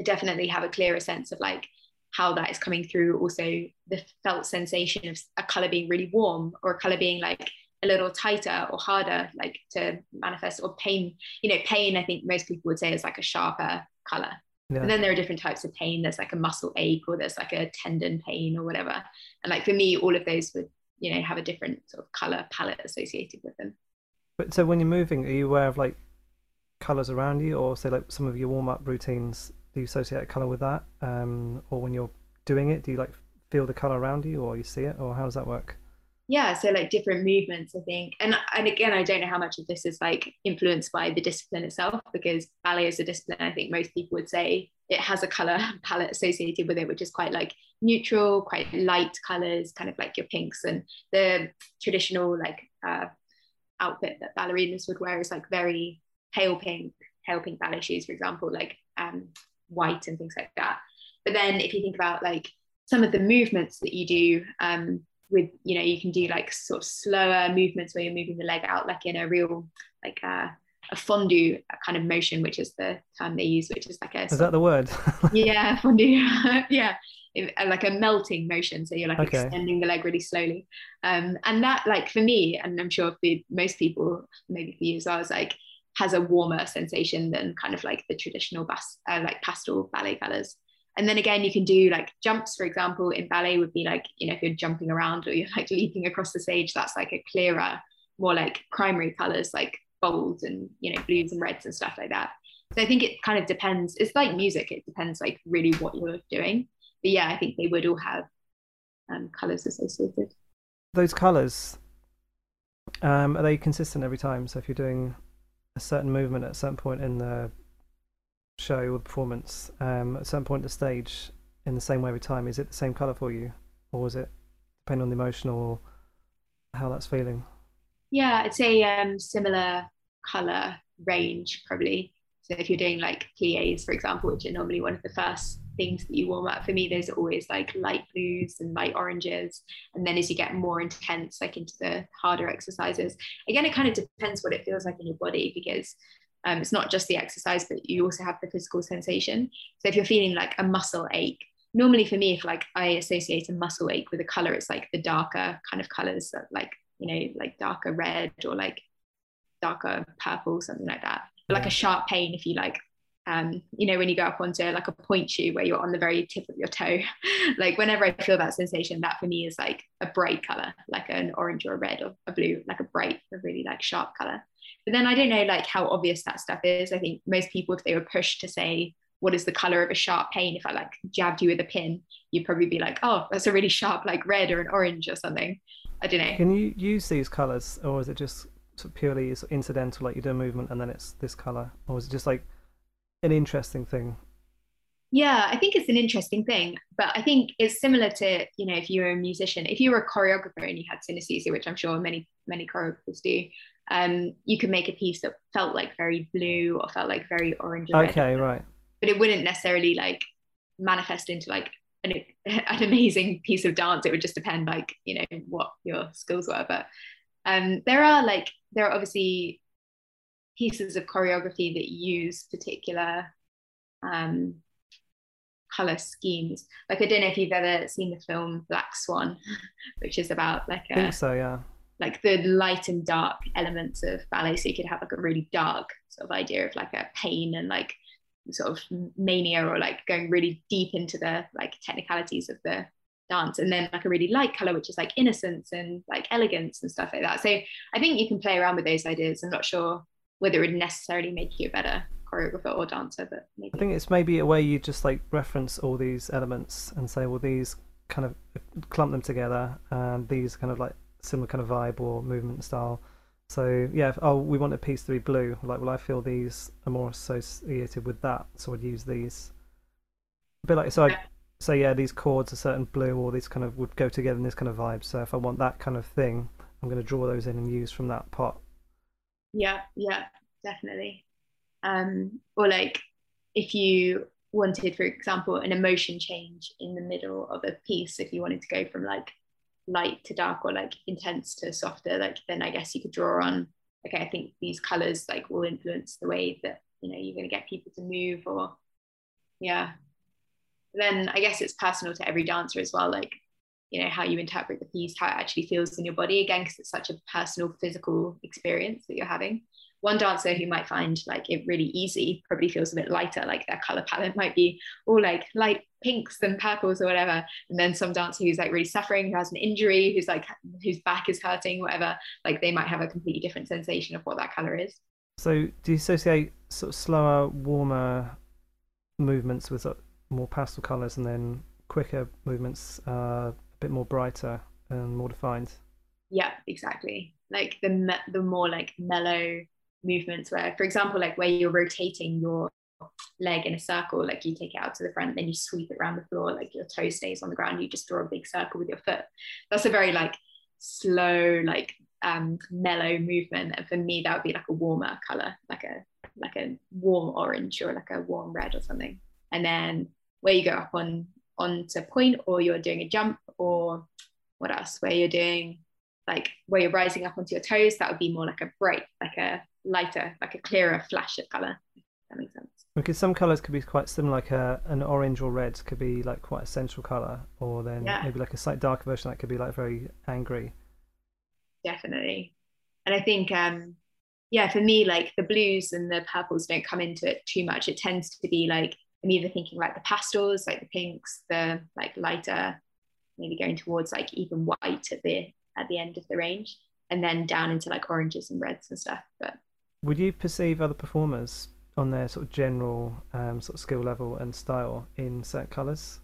I definitely have a clearer sense of like how that is coming through. Also, the felt sensation of a color being really warm or a color being like a little tighter or harder, like to manifest, or pain. You know, pain, I think most people would say is like a sharper color. Yeah. And then there are different types of pain. There's like a muscle ache or there's like a tendon pain or whatever. And like for me, all of those would, you know, have a different sort of color palette associated with them. But so when you're moving, are you aware of like colors around you or say like some of your warm up routines do you associate a color with that um, or when you're doing it do you like feel the color around you or you see it or how does that work yeah so like different movements i think and and again i don't know how much of this is like influenced by the discipline itself because ballet is a discipline i think most people would say it has a color palette associated with it which is quite like neutral quite light colors kind of like your pinks and the traditional like uh, outfit that ballerinas would wear is like very pale pink pale pink ballet shoes for example like um, white and things like that. But then if you think about like some of the movements that you do um, with, you know, you can do like sort of slower movements where you're moving the leg out like in a real, like uh, a fondu kind of motion, which is the term they use, which is like a. Is that the word? yeah, fondu. yeah. Uh, like a melting motion. So you're like okay. extending the leg really slowly. Um, and that, like for me, and I'm sure for most people, maybe for you as well, is like has a warmer sensation than kind of like the traditional bas- uh, like pastel ballet colors. And then again, you can do like jumps, for example, in ballet would be like, you know, if you're jumping around or you're like leaping across the stage, that's like a clearer, more like primary colors like bold and, you know, blues and reds and stuff like that. So I think it kind of depends. It's like music; it depends like really what you're doing. But yeah, I think they would all have um, colors associated. Those colors, um, are they consistent every time? So if you're doing a certain movement at a certain point in the show or the performance, um, at a certain point in the stage, in the same way every time, is it the same color for you, or is it depending on the emotion or how that's feeling? Yeah, I'd say um, similar color range probably. So if you're doing like plies, for example, which are normally one of the first things that you warm up, for me, those are always like light blues and light oranges. And then as you get more intense, like into the harder exercises, again, it kind of depends what it feels like in your body because um, it's not just the exercise, but you also have the physical sensation. So if you're feeling like a muscle ache, normally for me, if like I associate a muscle ache with a color, it's like the darker kind of colors like, you know, like darker red or like darker purple, something like that. But like a sharp pain, if you like, um, you know, when you go up onto like a pointe shoe where you're on the very tip of your toe, like whenever I feel that sensation, that for me is like a bright color, like an orange or a red or a blue, like a bright, a really like sharp color. But then I don't know like how obvious that stuff is. I think most people, if they were pushed to say, what is the color of a sharp pain? If I like jabbed you with a pin, you'd probably be like, oh, that's a really sharp like red or an orange or something. I don't know. Can you use these colors or is it just purely incidental, like you do a movement and then it's this color? Or is it just like an interesting thing? Yeah, I think it's an interesting thing, but I think it's similar to you know if you're a musician, if you were a choreographer and you had synesthesia, which I'm sure many many choreographers do, um, you could make a piece that felt like very blue or felt like very orange. okay, right. But it wouldn't necessarily like manifest into like an, an amazing piece of dance. It would just depend like you know what your skills were. But um, there are like there are obviously pieces of choreography that use particular um, color schemes. Like I don't know if you've ever seen the film Black Swan, which is about like a, I think so, yeah. Like the light and dark elements of ballet. So you could have like a really dark sort of idea of like a pain and like sort of mania or like going really deep into the like technicalities of the dance and then like a really light color which is like innocence and like elegance and stuff like that so i think you can play around with those ideas i'm not sure whether it would necessarily make you a better choreographer or dancer, but maybe. I think it's maybe a way you just like reference all these elements and say, well, these kind of clump them together, and these kind of like similar kind of vibe or movement style. So yeah, if, oh, we want a piece to be blue. Like, well, I feel these are more associated with that, so I'd use these. A bit like so, I say yeah, these chords are certain blue, or these kind of would go together in this kind of vibe. So if I want that kind of thing, I'm going to draw those in and use from that pot yeah yeah definitely um or like if you wanted for example an emotion change in the middle of a piece if you wanted to go from like light to dark or like intense to softer like then i guess you could draw on okay i think these colors like will influence the way that you know you're going to get people to move or yeah. Then i guess it's personal to every dancer as well like you know how you interpret the piece how it actually feels in your body again because it's such a personal physical experience that you're having. One dancer who might find like it really easy probably feels a bit lighter like their color palette might be all like light pinks and purples or whatever and then some dancer who's like really suffering who has an injury who's like whose back is hurting whatever like they might have a completely different sensation of what that color is so do you associate sort of slower warmer movements with more pastel colors and then quicker movements uh, a bit more brighter and more defined. Yeah, exactly. Like the the more like mellow movements where, for example, like where you're rotating your leg in a circle, like you take it out to the front, then you sweep it around the floor, like your toe stays on the ground, you just draw a big circle with your foot. That's a very like slow, like um, mellow movement. And for me, that would be like a warmer color, like a like a warm orange or like a warm red or something. And then where you go up on onto pointe, or you're doing a jump or what else where you're doing like where you're rising up onto your toes that would be more like a bright like a lighter like a clearer flash of color that makes sense because some colors could be quite similar like a, an orange or red could be like quite a central color or then yeah. maybe like a slight darker version that could be like very angry definitely and i think um yeah for me like the blues and the purples don't come into it too much it tends to be like I'm either thinking like the pastels, like the pinks, the like lighter, maybe going towards like even white at the at the end of the range, and then down into like oranges and reds and stuff. But would you perceive other performers on their sort of general um, sort of skill level and style in certain colours.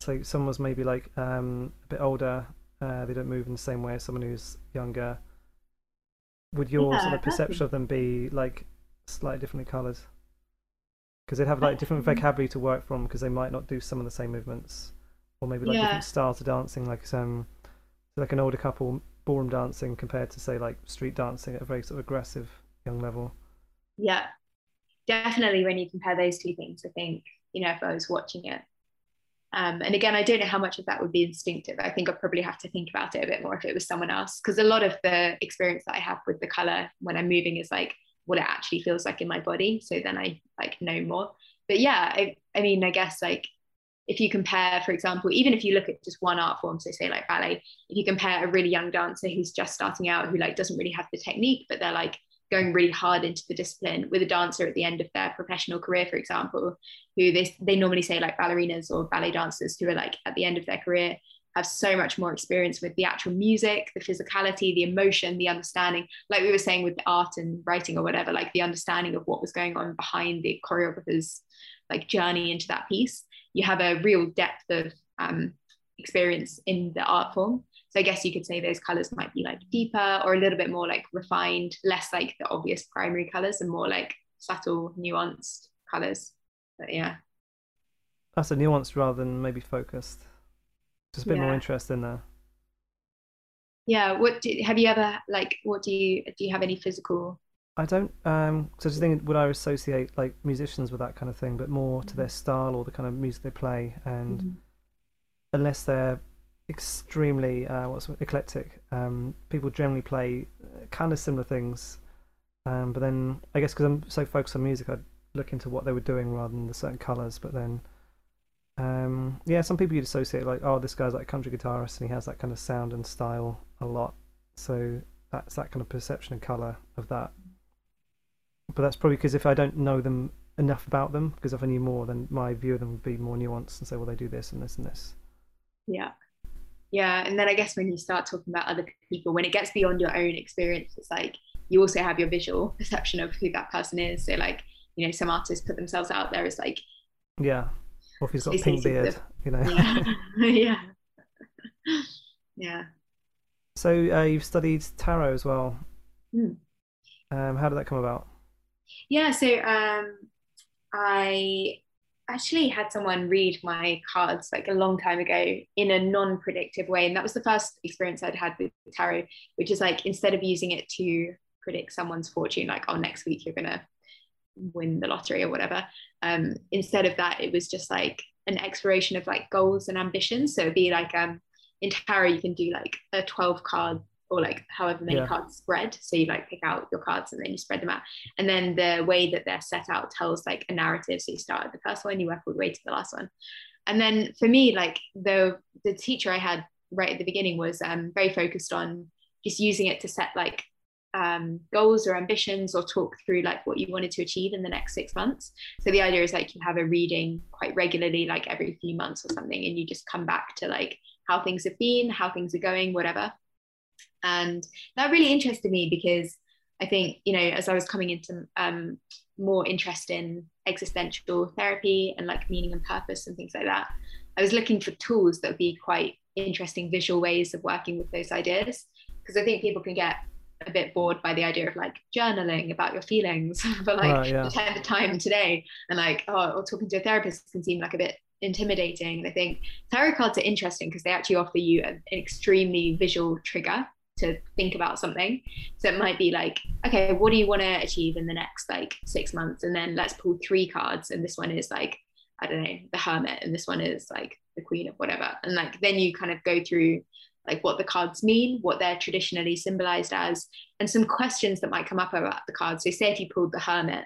So someone's maybe like um, a bit older, uh, they don't move in the same way as someone who's younger. Would your yeah, sort of perception of them be like slightly differently coloured? Because they'd have like different vocabulary to work from because they might not do some of the same movements, or maybe like yeah. different styles of dancing, like some like an older couple ballroom dancing compared to say like street dancing at a very sort of aggressive young level. Yeah, definitely. When you compare those two things, I think you know if I was watching it, um, and again, I don't know how much of that would be instinctive. I think I'd probably have to think about it a bit more if it was someone else, because a lot of the experience that I have with the color when I'm moving is like what it actually feels like in my body. So then I like know more. But yeah, I, I mean, I guess like if you compare, for example, even if you look at just one art form, so say like ballet, if you compare a really young dancer who's just starting out, who like doesn't really have the technique, but they're like going really hard into the discipline with a dancer at the end of their professional career, for example, who they, they normally say like ballerinas or ballet dancers who are like at the end of their career have so much more experience with the actual music, the physicality, the emotion, the understanding, like we were saying with the art and writing or whatever, like the understanding of what was going on behind the choreographer's like journey into that piece. You have a real depth of um, experience in the art form. So I guess you could say those colors might be like deeper or a little bit more like refined, less like the obvious primary colors and more like subtle, nuanced colors. But yeah. That's a nuanced rather than maybe focused. Just a bit yeah. more interest in there. Yeah. What do, have you ever like? What do you do? You have any physical? I don't. Um. So I just think would I associate like musicians with that kind of thing, but more to their mm-hmm. style or the kind of music they play, and mm-hmm. unless they're extremely uh, what's eclectic, um, people generally play uh, kind of similar things. Um, but then I guess because I'm so focused on music, I'd look into what they were doing rather than the certain colors. But then um, yeah, some people you'd associate like, oh, this guy's like a country guitarist and he has that kind of sound and style a lot. So that's that kind of perception and color of that. But that's probably because if I don't know them enough about them, because if I knew more, then my view of them would be more nuanced and say, well, they do this and this and this. Yeah. Yeah. And then I guess when you start talking about other people, when it gets beyond your own experience, it's like you also have your visual perception of who that person is. So, like, you know, some artists put themselves out there as like, yeah, or if he's got a pink beard, you know. Yeah. yeah. yeah. So uh, you've studied tarot as well. Mm. Um, how did that come about? Yeah, so um, I actually had someone read my cards like a long time ago in a non-predictive way, and that was the first experience I'd had with tarot, which is like instead of using it to predict someone's fortune, like oh next week you're gonna win the lottery or whatever. Um, instead of that, it was just like an exploration of like goals and ambitions. So it'd be like um, in tarot, you can do like a 12 card or like however many yeah. cards spread. So you like pick out your cards and then you spread them out. And then the way that they're set out tells like a narrative. So you start at the first one, you work all the way to the last one. And then for me, like the the teacher I had right at the beginning was um, very focused on just using it to set like um, goals or ambitions or talk through like what you wanted to achieve in the next six months. So the idea is like you have a reading quite regularly, like every few months or something, and you just come back to like how things have been, how things are going, whatever. And that really interested me because I think, you know, as I was coming into um, more interest in existential therapy and like meaning and purpose and things like that, I was looking for tools that would be quite interesting visual ways of working with those ideas. Because I think people can get a bit bored by the idea of like journaling about your feelings for like uh, yeah. the time today and like oh or talking to a therapist can seem like a bit intimidating and i think tarot cards are interesting because they actually offer you an extremely visual trigger to think about something. So it might be like okay what do you want to achieve in the next like six months? And then let's pull three cards and this one is like i don't know the hermit and this one is like the queen of whatever. And like then you kind of go through like what the cards mean, what they're traditionally symbolized as, and some questions that might come up about the cards. So, say if you pulled the Hermit,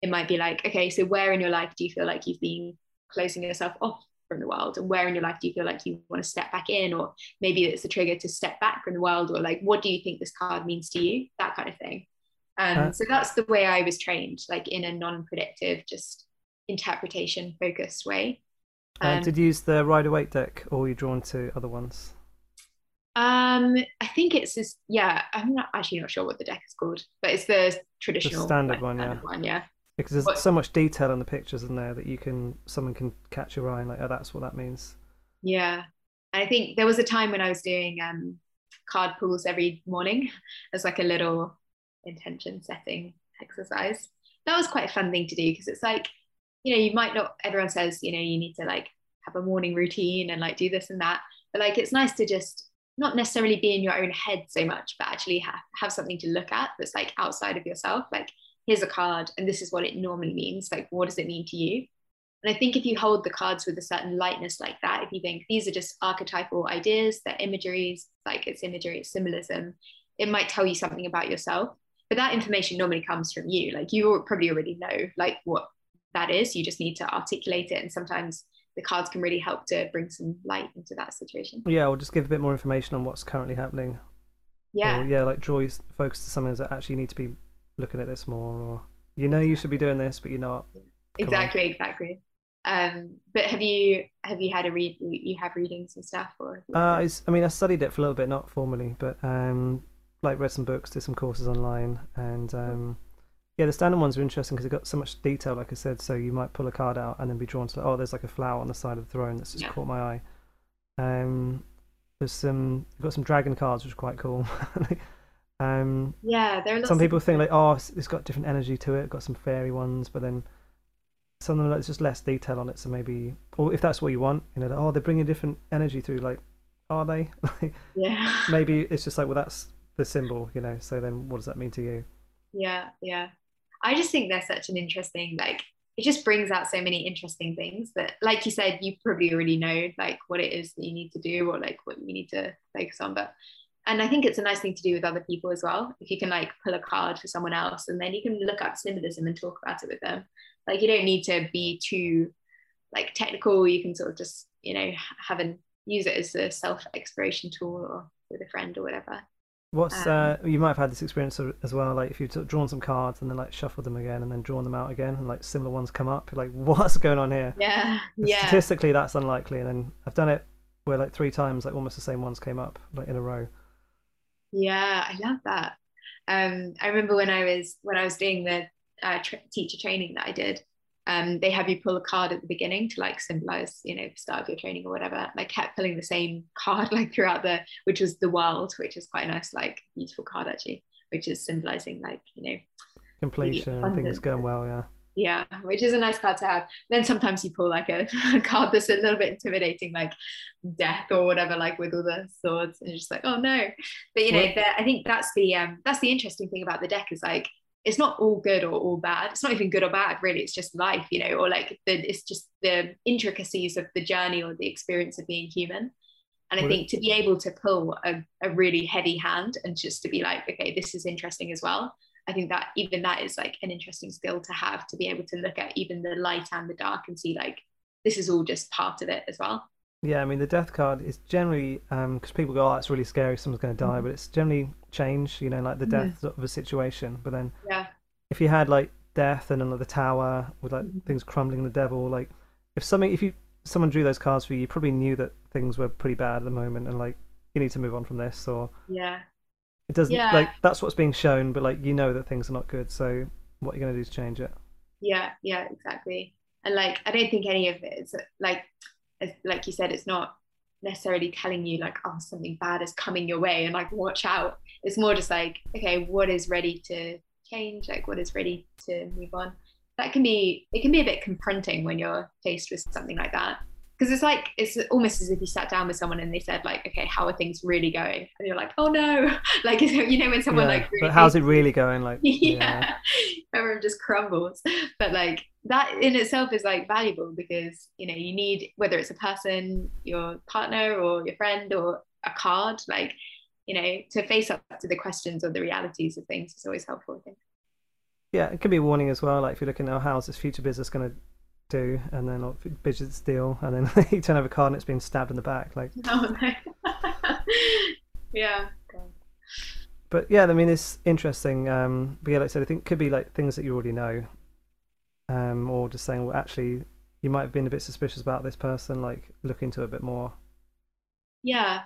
it might be like, okay, so where in your life do you feel like you've been closing yourself off from the world? And where in your life do you feel like you want to step back in? Or maybe it's a trigger to step back from the world, or like, what do you think this card means to you? That kind of thing. Um, uh, so, that's the way I was trained, like in a non predictive, just interpretation focused way. Um, uh, did you use the Rider Waite deck, or were you drawn to other ones? Um, I think it's this. Yeah, I'm not actually not sure what the deck is called, but it's the traditional the standard like, one. Standard yeah. One, yeah. Because there's what? so much detail in the pictures in there that you can someone can catch your eye and like oh that's what that means yeah i think there was a time when i was doing um card pulls every morning as like a little intention setting exercise that was quite a fun thing to do because it's like you know you might not everyone says you know you need to like have a morning routine and like do this and that but like it's nice to just not necessarily be in your own head so much but actually have, have something to look at that's like outside of yourself like here's a card and this is what it normally means like what does it mean to you? And i think if you hold the cards with a certain lightness like that if you think these are just archetypal ideas they're imageries like it's imagery it's symbolism it might tell you something about yourself but that information normally comes from you. Like you probably already know like what that is you just need to articulate it and sometimes the cards can really help to bring some light into that situation. Yeah or just give a bit more information on what's currently happening. Yeah. Or, yeah like draw focus to something that actually need to be looking at this more or you know you should be doing this but you're not Come exactly on. exactly um but have you have you had a read you have readings and stuff or uh i mean i studied it for a little bit not formally but um like read some books, did some courses online, and um, yeah, the standard ones are interesting because they've got so much detail. Like I said, so you might pull a card out and then be drawn to oh, there's like a flower on the side of the throne that's just yeah. caught my eye. Um, there's some got some dragon cards, which are quite cool. um, yeah, there are some people think like, oh, it's got different energy to it. Got some fairy ones, but then some of them there's just less detail on it. So maybe, or if that's what you want, you know, oh, they're bringing different energy through. Like, are they? yeah. Maybe it's just like, well, that's the symbol, you know. So then, what does that mean to you? Yeah, yeah. I just think they're such an interesting, like, it just brings out so many interesting things that, like you said, you probably already know, like, what it is that you need to do or like what you need to focus on. But, and I think it's a nice thing to do with other people as well. If you can like pull a card for someone else and then you can look up symbolism and talk about it with them. Like, you don't need to be too like technical. You can sort of just, you know, have and use it as a self exploration tool or with a friend or whatever. What's um, uh, you might have had this experience as well, like if you've drawn some cards and then like shuffled them again and then drawn them out again and like similar ones come up, like what's going on here? Yeah, yeah. Statistically, that's unlikely, and then I've done it where like three times, like almost the same ones came up like in a row. Yeah, I love that. Um, I remember when I was when I was doing the uh, tra- teacher training that I did, um, they have you pull a card at the beginning to like symbolize, you know, the start of your training or whatever. And I kept pulling the same card like throughout the, which was the world, which is quite a nice, like beautiful card actually, which is symbolizing like, you know, completion, things going well, yeah. Yeah, which is a nice card to have. Then sometimes you pull like a, a, card that's a little bit intimidating, like death or whatever, like with all the swords, and you're just like, oh no. But you know, the, I think that's the um that's the interesting thing about the deck is like it's not all good or all bad. It's not even good or bad, really. It's just life, you know, or like the, it's just the intricacies of the journey or the experience of being human. And I think to be able to pull a, a really heavy hand and just to be like, okay, this is interesting as well. I think that even that is like an interesting skill to have to be able to look at even the light and the dark and see like this is all just part of it as well. Yeah, I mean the death card is generally because um, people go, "Oh, it's really scary, someone's going to die," mm-hmm. but it's generally change, you know, like the mm-hmm. death of a situation. But then, yeah, if you had like death and another tower with like mm-hmm. things crumbling, the devil, like if something, if you someone drew those cards for you, you probably knew that things were pretty bad at the moment, and like you need to move on from this, or yeah, it doesn't yeah. like that's what's being shown, but like you know that things are not good, so what you're you going to do to change it? Yeah, yeah, exactly. And like I don't think any of it is like as, like you said, it's not necessarily telling you like, oh, something bad is coming your way and like watch out. It's more just like, okay, what is ready to change? Like what is ready to move on? That can be it can be a bit confronting when you're faced with something like that. Because it's like it's almost as if you sat down with someone and they said like, okay, how are things really going? And you're like, oh no, like you know when someone yeah, like, really but how's it really going? Like, yeah, yeah. everyone just crumbles. But like that in itself is like valuable because you know you need whether it's a person your partner or your friend or a card like you know to face up to the questions or the realities of things is always helpful i think yeah it can be a warning as well like if you're looking at oh, how's this future business going to do and then like, business deal and then you turn over a card and it's being stabbed in the back like oh, no. yeah but yeah i mean it's interesting um but yeah like i said i think it could be like things that you already know um, or just saying, well, actually, you might have been a bit suspicious about this person, like look into it a bit more. Yeah,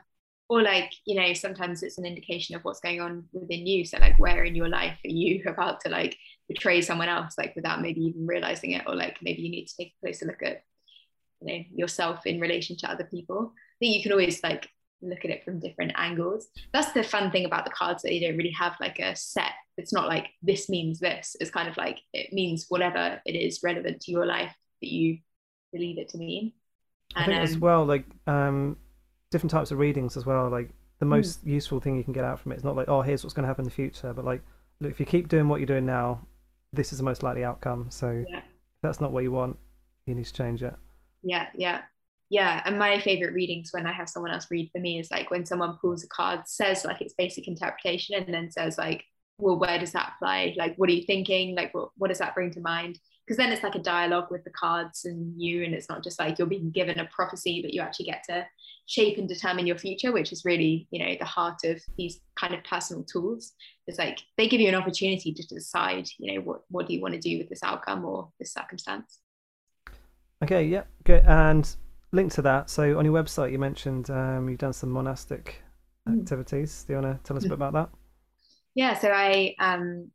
or like you know sometimes it's an indication of what's going on within you so like where in your life are you about to like betray someone else like without maybe even realizing it or like maybe you need to take a closer look at you know yourself in relation to other people i think you can always like look at it from different angles that's the fun thing about the cards that you don't really have like a set it's not like this means this it's kind of like it means whatever it is relevant to your life that you believe it to mean and, I think um, as well like um different types of readings as well. Like the hmm. most mm. useful thing you can get out from it is not like, oh, here's what's going to happen in the future, but like, look, if you keep doing what you're doing now, this is the most likely outcome. So yeah. if that's not what you want, you need to change it. Yeah, yeah. Yeah, and my favorite readings when I have someone else read for me is like when someone pulls a card, says like its basic interpretation, and then says like, well, where does that apply? Like, what are you thinking? Like, what, what does that bring to mind? Because then it's like a dialogue with the cards and you, and it's not just like you're being given a prophecy, but you actually get to shape and determine your future which is really you know the heart of these kind of personal tools it's like they give you an opportunity to decide you know what what do you want to do with this outcome or this circumstance. Okay yeah good and link to that. So on your website you mentioned um, you've done some monastic hmm. activities. Do you want to tell us a bit about that? Yeah so i um,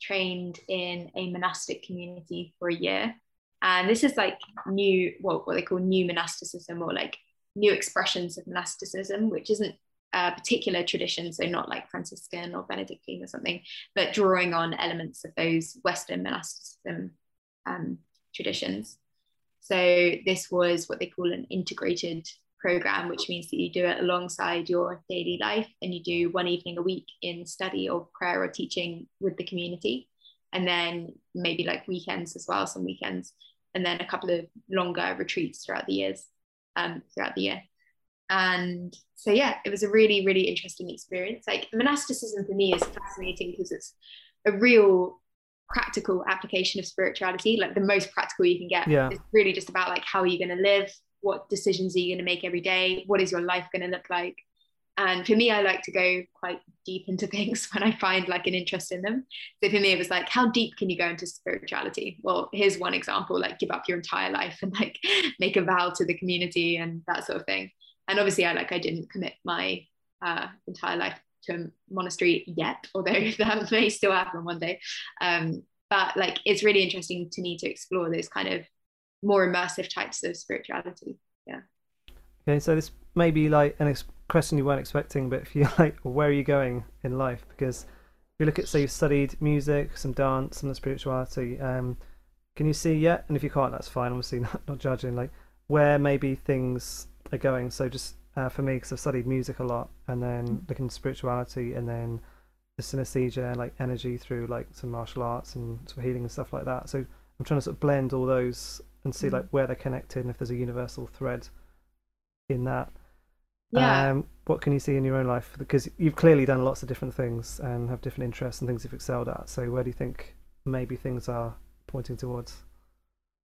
trained in a monastic community for a year. And this is like new what, what they call new monasticism or like new expressions of monasticism, which isn't a particular tradition, so not like Franciscan or Benedictine or something, but drawing on elements of those Western monasticism um, traditions. So this was what they call an integrated program, which means that you do it alongside your daily life and you do one evening a week in study or prayer or teaching with the community. And then maybe like weekends as well, some weekends, and then a couple of longer retreats throughout the years um, throughout the year. And so, yeah, it was a really, really interesting experience. Like monasticism for me is fascinating because it's a real practical application of spirituality, like the most practical you can get. Yeah. It's really just about like how are you going to live? What decisions are you going to make every day? What is your life going to look like? And for me, I like to go quite deep into things when I find like an interest in them. So for me, it was like, how deep can you go into spirituality? Well, here's one example like give up your entire life and like make a vow to the community and that sort of thing. And obviously, I like, I didn't commit my uh, entire life to a monastery yet, although that may still happen one day. Um, but like, it's really interesting to me to explore those kind of more immersive types of spirituality. Yeah. Okay, so this may be like an ex- question you weren't expecting, but if you like, where are you going in life? Because if you look at, say, you've studied music, some dance, some spirituality. Um, can you see yet? And if you can't, that's fine. Obviously, not, not judging. Like where maybe things are going. So just uh, for me, because I've studied music a lot, and then mm. looking at spirituality, and then the synesthesia and like energy through like some martial arts and sort of healing and stuff like that. So I'm trying to sort of blend all those and see mm. like where they're connected and if there's a universal thread in that. Yeah. Um, what can you see in your own life? Because you've clearly done lots of different things and have different interests and things you've excelled at. So where do you think maybe things are pointing towards?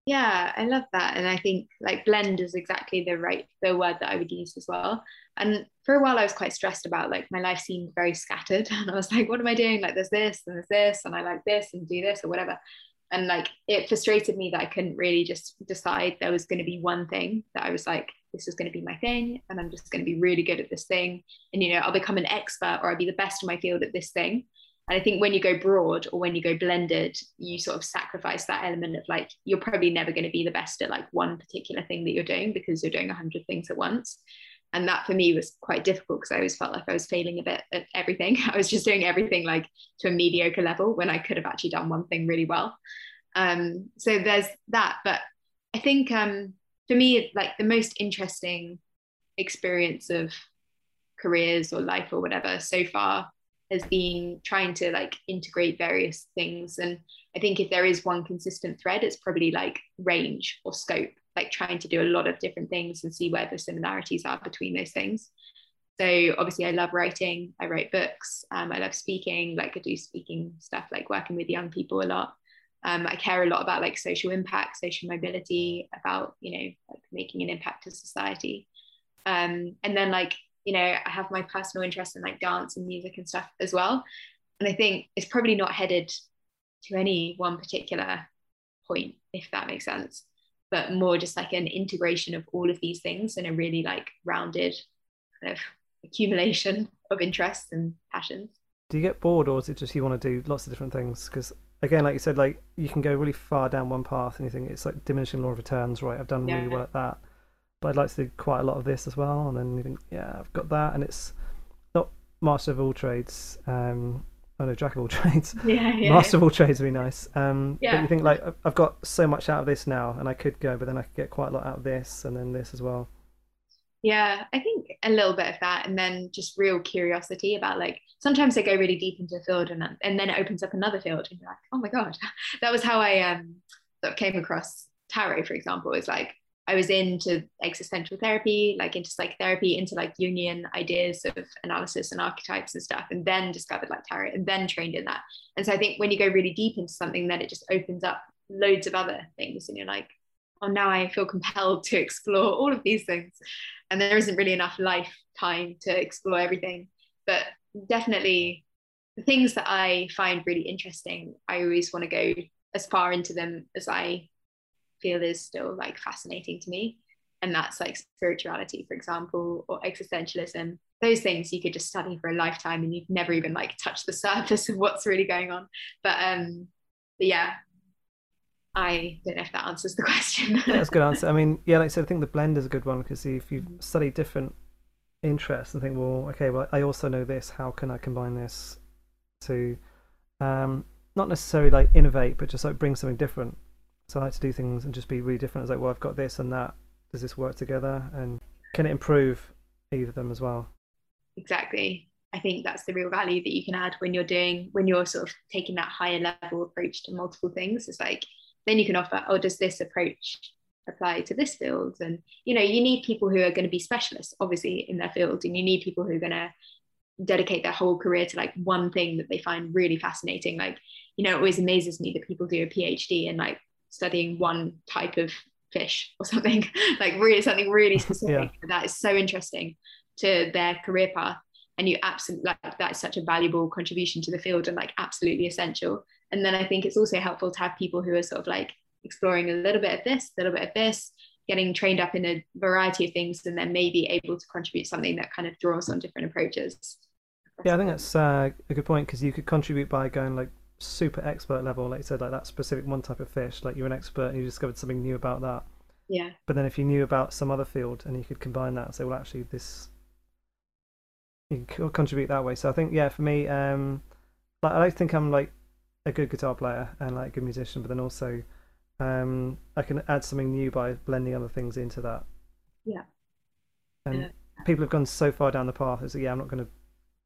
Yeah, I love that. And I think like blend is exactly the right the word that I would use as well. And for a while I was quite stressed about like my life seemed very scattered. And I was like, what am I doing? Like there's this and there's this and I like this and do this or whatever and like it frustrated me that I couldn't really just decide there was going to be one thing that I was like, this is going to be my thing, and I'm just going to be really good at this thing, and you know, I'll become an expert or I'll be the best in my field at this thing. And I think when you go broad or when you go blended, you sort of sacrifice that element of like you're probably never going to be the best at like one particular thing that you're doing because you're doing a hundred things at once. And that for me was quite difficult because I always felt like I was failing a bit at everything. I was just doing everything like to a mediocre level when I could have actually done one thing really well. Um, so there's that. But I think um, for me, like the most interesting experience of careers or life or whatever so far has been trying to like integrate various things. And I think if there is one consistent thread, it's probably like range or scope, like trying to do a lot of different things and see where the similarities are between those things. So obviously, I love writing. I write books. Um, I love speaking. Like I do speaking stuff, like working with young people a lot. Um, I care a lot about like social impact, social mobility, about you know like making an impact to society. Um, and then like you know I have my personal interest in like dance and music and stuff as well. And I think it's probably not headed to any one particular point, if that makes sense, but more just like an integration of all of these things in a really like rounded kind of accumulation of interests and passions. Do you get bored, or is it just you want to do lots of different things? Because again, like you said, like you can go really far down one path, and you think it's like diminishing law of returns, right? I've done yeah. really well at that, but I'd like to do quite a lot of this as well, and then you think, yeah, I've got that, and it's not master of all trades. Um, I know jack of all trades. Yeah, yeah. Master of all trades would be nice. Um, yeah. But you think like I've got so much out of this now, and I could go, but then I could get quite a lot out of this, and then this as well. Yeah, I think a little bit of that, and then just real curiosity about like sometimes they go really deep into a field, and and then it opens up another field, and you're like, oh my god, that was how I um sort of came across tarot, for example. Is like I was into existential therapy, like into psychotherapy, into like Jungian ideas of analysis and archetypes and stuff, and then discovered like tarot and then trained in that. And so I think when you go really deep into something, then it just opens up loads of other things. And you're like, oh, now I feel compelled to explore all of these things. And there isn't really enough life time to explore everything. But definitely the things that I find really interesting, I always want to go as far into them as I feel is still like fascinating to me and that's like spirituality for example or existentialism those things you could just study for a lifetime and you've never even like touch the surface of what's really going on but um but yeah I don't know if that answers the question. yeah, that's a good answer. I mean, yeah, like I said, I think the blend is a good one because if you study different interests and think, well, okay, well, I also know this. How can I combine this to um, not necessarily like innovate, but just like bring something different so I like to do things and just be really different. It's like, well, I've got this and that. Does this work together? And can it improve either of them as well? Exactly. I think that's the real value that you can add when you're doing when you're sort of taking that higher level approach to multiple things. It's like then you can offer, oh, does this approach apply to this field? And you know, you need people who are going to be specialists, obviously, in their field, and you need people who are going to dedicate their whole career to like one thing that they find really fascinating. Like, you know, it always amazes me that people do a PhD and like studying one type of fish or something like really something really specific. Yeah. that is so interesting to their career path. And you absolutely like that's such a valuable contribution to the field and like absolutely essential. And then i think it's also helpful to have people who are sort of like exploring a little bit of this a little bit of this getting trained up in a variety of things and then maybe able to contribute something that kind of draws on different approaches. Yeah i think that's uh, a good point because you could contribute by going like super expert level, like you said, like that specific one type of fish, like you're an expert and you discovered something new about that. Yeah. But then if you knew about some other field and you could combine that and say, well, actually, this you can contribute that way. So I think, yeah, for me, um, like I think I'm like a good guitar player and like a good musician, but then also um, I can add something new by blending other things into that. Yeah. And yeah. people have gone so far down the path. Like, yeah, I'm not going to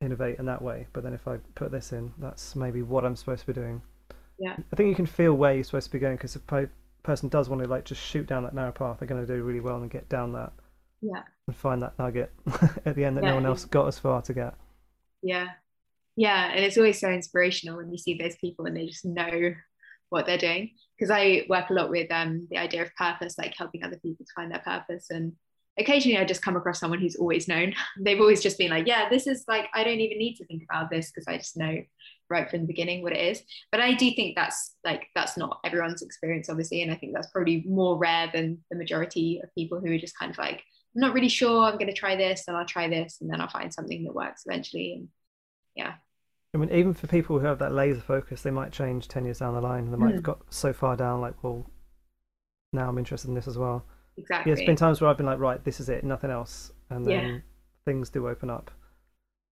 innovate in that way. But then if I put this in, that's maybe what I'm supposed to be doing. Yeah. I think you can feel where you're supposed to be going because if a person does want to like just shoot down that narrow path, they're going to do really well and get down that. Yeah. And find that nugget at the end that yeah. no one else got as far to get. Yeah. Yeah, and it's always so inspirational when you see those people and they just know what they're doing. Because I work a lot with um, the idea of purpose, like helping other people to find their purpose and occasionally I just come across someone who's always known. They've always just been like, yeah, this is like, I don't even need to think about this because I just know right from the beginning what it is. But I do think that's like, that's not everyone's experience, obviously. And I think that's probably more rare than the majority of people who are just kind of like, I'm not really sure, I'm going to try this and I'll try this and then I'll find something that works eventually. And yeah. I mean, even for people who have that laser focus, they might change 10 years down the line they might mm. have got so far down, like, well, now I'm interested in this as well exactly. Yeah, it's been times where I've been like, right, this is it, nothing else, and then yeah. things do open up.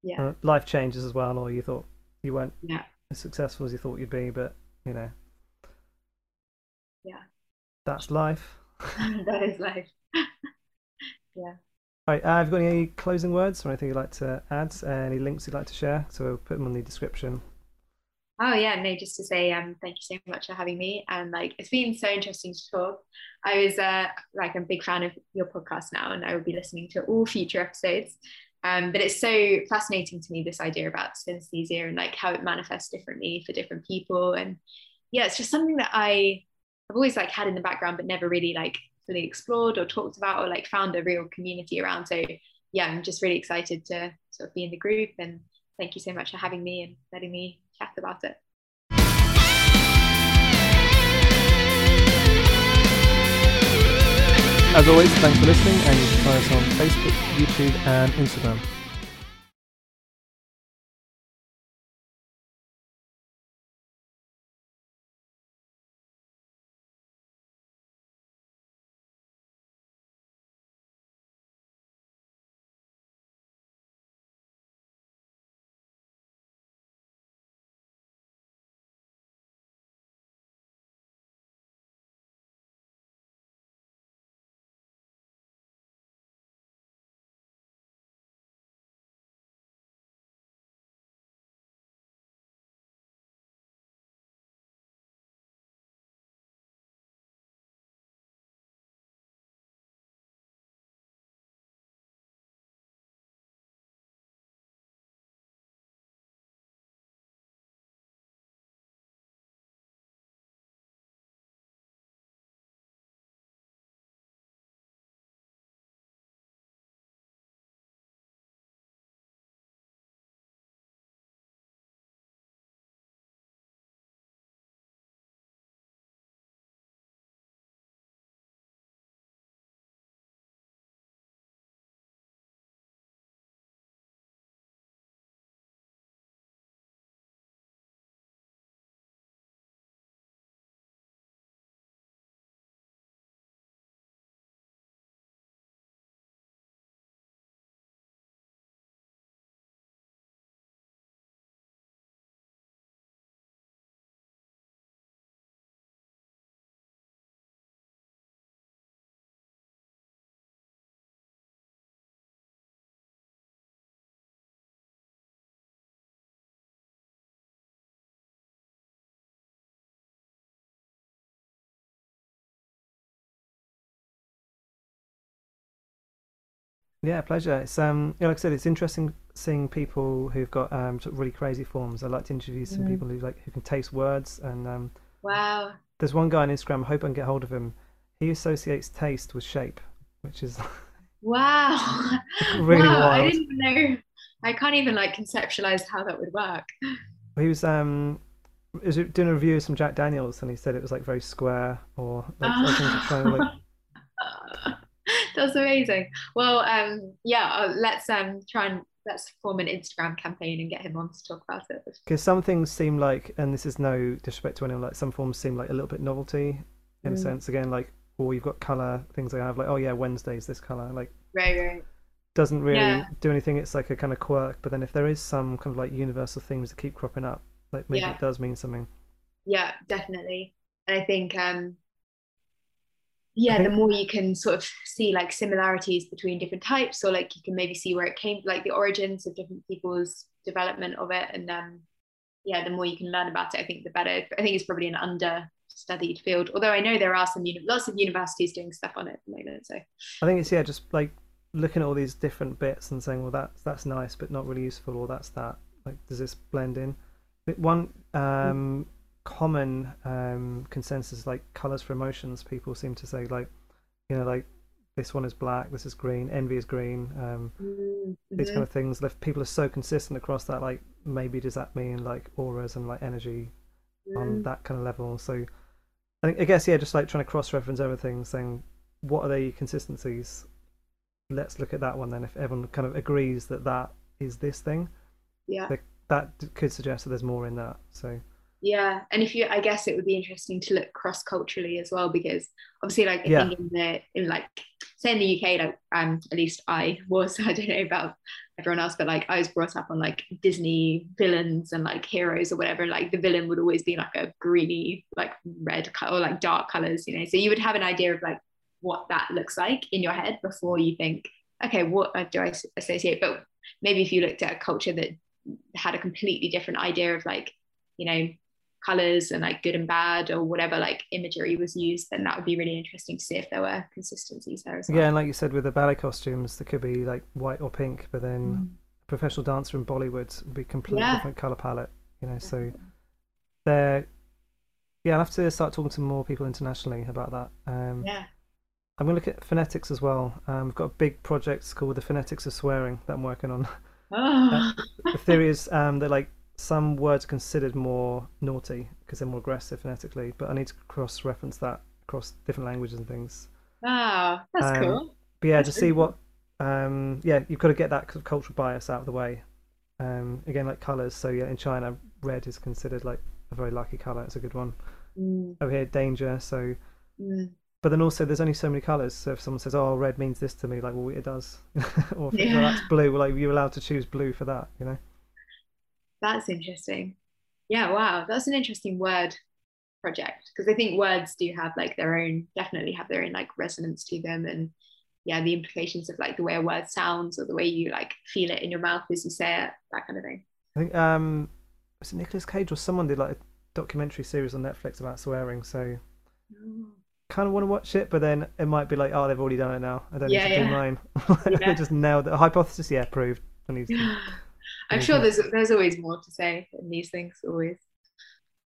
Yeah, uh, life changes as well, or you thought you weren't yeah. as successful as you thought you'd be, but you know, yeah, that's life. that is life. yeah. All right, uh, have you got any closing words or anything you'd like to add? Uh, any links you'd like to share? So we'll put them on the description. Oh yeah, no, just to say um thank you so much for having me. And like it's been so interesting to talk. I was uh like I'm a big fan of your podcast now and I will be listening to all future episodes. Um, but it's so fascinating to me this idea about synesthesia and like how it manifests differently for different people. And yeah, it's just something that I I've always like had in the background but never really like fully explored or talked about or like found a real community around. So yeah, I'm just really excited to sort of be in the group and thank you so much for having me and letting me chat about it. As always, thanks for listening, and you can find us on Facebook, YouTube, and Instagram. Yeah, pleasure. It's um, yeah, like I said, it's interesting seeing people who've got um, sort of really crazy forms. I like to interview some mm. people who like who can taste words and um. Wow. There's one guy on Instagram. I hope I can get hold of him. He associates taste with shape, which is. Wow. really wow, wild. I didn't know. I can't even like conceptualize how that would work. He was um was doing a review of some Jack Daniels and he said it was like very square or like, like That's amazing. Well, um, yeah, uh, let's um try and let's form an Instagram campaign and get him on to talk about it. Because some things seem like, and this is no disrespect to anyone, like some forms seem like a little bit novelty in mm. a sense. Again, like, or you've got color things like I have, like, oh yeah, Wednesday's this color, like, right, right. Doesn't really yeah. do anything. It's like a kind of quirk. But then if there is some kind of like universal themes that keep cropping up, like maybe yeah. it does mean something. Yeah, definitely. And I think um yeah the more you can sort of see like similarities between different types or like you can maybe see where it came like the origins of different people's development of it and um yeah the more you can learn about it i think the better. I think it's probably an under studied field although i know there are some uni- lots of universities doing stuff on it at the moment so. I think it's yeah just like looking at all these different bits and saying well that's that's nice but not really useful or that's that. Like does this blend in? One um common um, consensus like colors for emotions people seem to say like you know like this one is black this is green envy is green um, mm-hmm. these kind of things. If people are so consistent across that like maybe does that mean like auras and like energy mm. on that kind of level? So i think i guess yeah just like trying to cross-reference everything saying what are the consistencies? Let's look at that one then if everyone kind of agrees that that is this thing yeah. that could suggest that there's more in that so yeah and if you i guess it would be interesting to look cross culturally as well because obviously like i yeah. think in the in like say in the uk like um at least i was i don't know about everyone else but like i was brought up on like disney villains and like heroes or whatever like the villain would always be like a greeny like red color or like dark colors you know so you would have an idea of like what that looks like in your head before you think okay what do i associate but maybe if you looked at a culture that had a completely different idea of like you know colors and like good and bad or whatever like imagery was used then that would be really interesting to see if there were consistencies there as well yeah and like you said with the ballet costumes there could be like white or pink but then mm. professional dancer in bollywood would be completely yeah. different color palette you know so there yeah i'll have to start talking to more people internationally about that um, yeah i'm to look at phonetics as well um, we've got a big project called the phonetics of swearing that i'm working on oh. uh, the theory is um, that like some words considered more naughty because they're more aggressive phonetically, but I need to cross reference that across different languages and things. Wow, that's um, cool. But yeah, to see what, um, yeah, you've got to get that cultural bias out of the way. Um, again, like colors. So yeah, in China, red is considered like a very lucky color. It's a good one. Mm. Over here, danger. So, mm. but then also there's only so many colors. So if someone says, "Oh, red means this to me," like, well, it does. or if yeah. that's blue, well, like you're allowed to choose blue for that. You know. That's interesting. Yeah, wow, that's an interesting word project because I think words do have like their own, definitely have their own like resonance to them, and yeah, the implications of like the way a word sounds or the way you like feel it in your mouth as you say it, that kind of thing. I think um, was it Nicolas Cage or someone did like a documentary series on Netflix about swearing, so. Oh. Kind of want to watch it, but then it might be like, oh, they've already done it now. I don't yeah, need to yeah. do mine. yeah. they just nailed the hypothesis. Yeah, proved. I need to I'm sure there's there's always more to say in these things, always.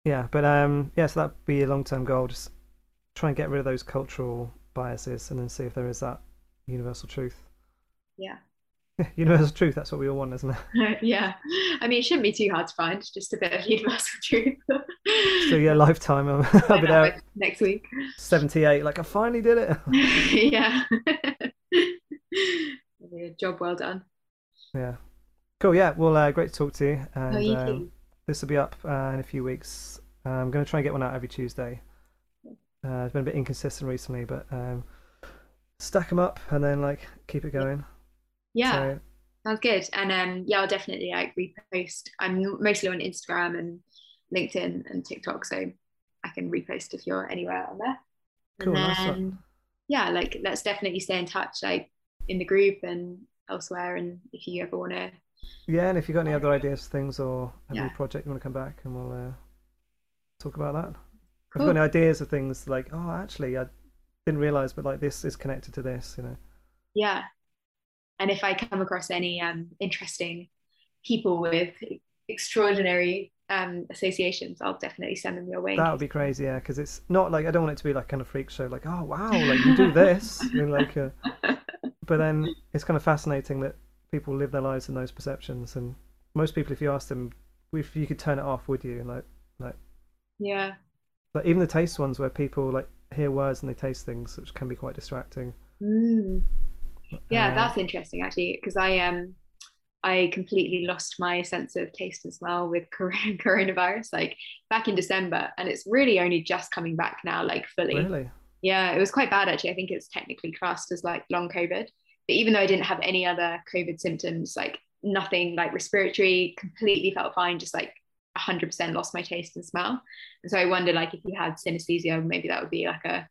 Yeah, but um, yeah, so that'd be a long term goal. Just try and get rid of those cultural biases, and then see if there is that universal truth. Yeah. universal truth. That's what we all want, isn't it? yeah. I mean, it shouldn't be too hard to find. Just a bit of universal truth. so yeah, lifetime. I'll, I'll be there next week. Seventy-eight. Like I finally did it. yeah. job well done. Yeah. Cool. Yeah. Well, uh, great to talk to you. And oh, you um, this will be up uh, in a few weeks. I'm going to try and get one out every Tuesday. Uh, it's been a bit inconsistent recently, but um, stack them up and then like keep it going. Yeah. So, Sounds good. And um, yeah, I'll definitely like repost. I'm mostly on Instagram and LinkedIn and TikTok, so I can repost if you're anywhere on there. Cool. And then, nice yeah, like let's definitely stay in touch, like in the group and elsewhere. And if you ever want to yeah, and if you've got any other ideas, things, or a yeah. new project you want to come back, and we'll uh, talk about that. Cool. If you've got any ideas of things like, oh, actually, I didn't realize, but like this is connected to this, you know. Yeah, and if I come across any um, interesting people with extraordinary um, associations, I'll definitely send them your way. That would be crazy, yeah, because it's not like I don't want it to be like kind of freak show, like oh wow, like you do this, like. A... But then it's kind of fascinating that people live their lives in those perceptions, and most people, if you ask them, if you could turn it off, would you? And like, like. Yeah. But even the taste ones where people like hear words and they taste things, which can be quite distracting. Mm. Yeah, uh, that's interesting actually, because I um I completely lost my sense of taste and smell with coronavirus, like back in December, and it's really only just coming back now, like fully. Really? Yeah, it was quite bad actually. I think it's technically classed as like long COVID, but even though I didn't have any other COVID symptoms, like nothing like respiratory, completely felt fine, just like 100% lost my taste and smell. And so I wonder, like, if you had synesthesia, maybe that would be like a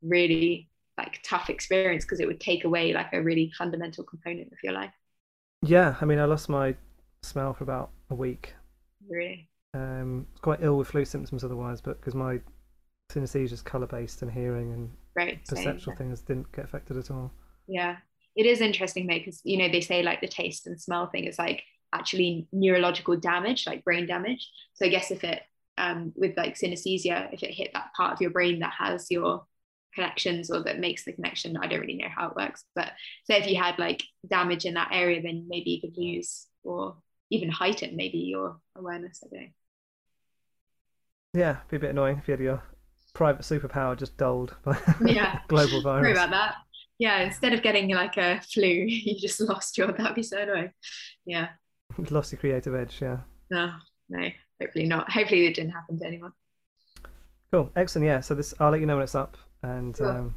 really like tough experience because it would take away like a really fundamental component of your life. Yeah, I mean, I lost my smell for about a week. Really? Um, quite ill with flu symptoms otherwise, but because my synesthesia is color based and hearing and right, perceptual things didn't get affected at all. Yeah, it is interesting though because you know they say like the taste and smell thing is like actually neurological damage, like brain damage. So I guess if it um, with like synesthesia, if it hit that part of your brain that has your connections or that makes the connection. I don't really know how it works, but say if you had like damage in that area, then maybe you could lose or even heighten maybe your awareness. I don't Yeah, be a bit annoying if you had your private superpower just dulled by yeah. global virus. Sorry about that. Yeah, instead of getting like a flu, you just lost your. That'd be so annoying. Yeah. lost your creative edge. Yeah. No, no, hopefully not. Hopefully it didn't happen to anyone. Cool, excellent. Yeah, so this I'll let you know when it's up. And um,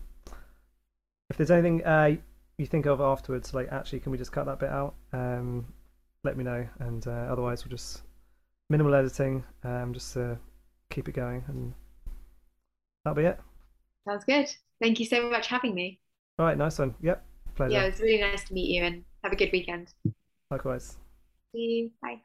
if there's anything uh, you think of afterwards, like actually, can we just cut that bit out? Um, let me know. And uh, otherwise, we'll just minimal editing, um, just to keep it going, and that'll be it. Sounds good. Thank you so much for having me. All right, nice one. Yep, pleasure. Yeah, it was really nice to meet you, and have a good weekend. Likewise. See you. Bye.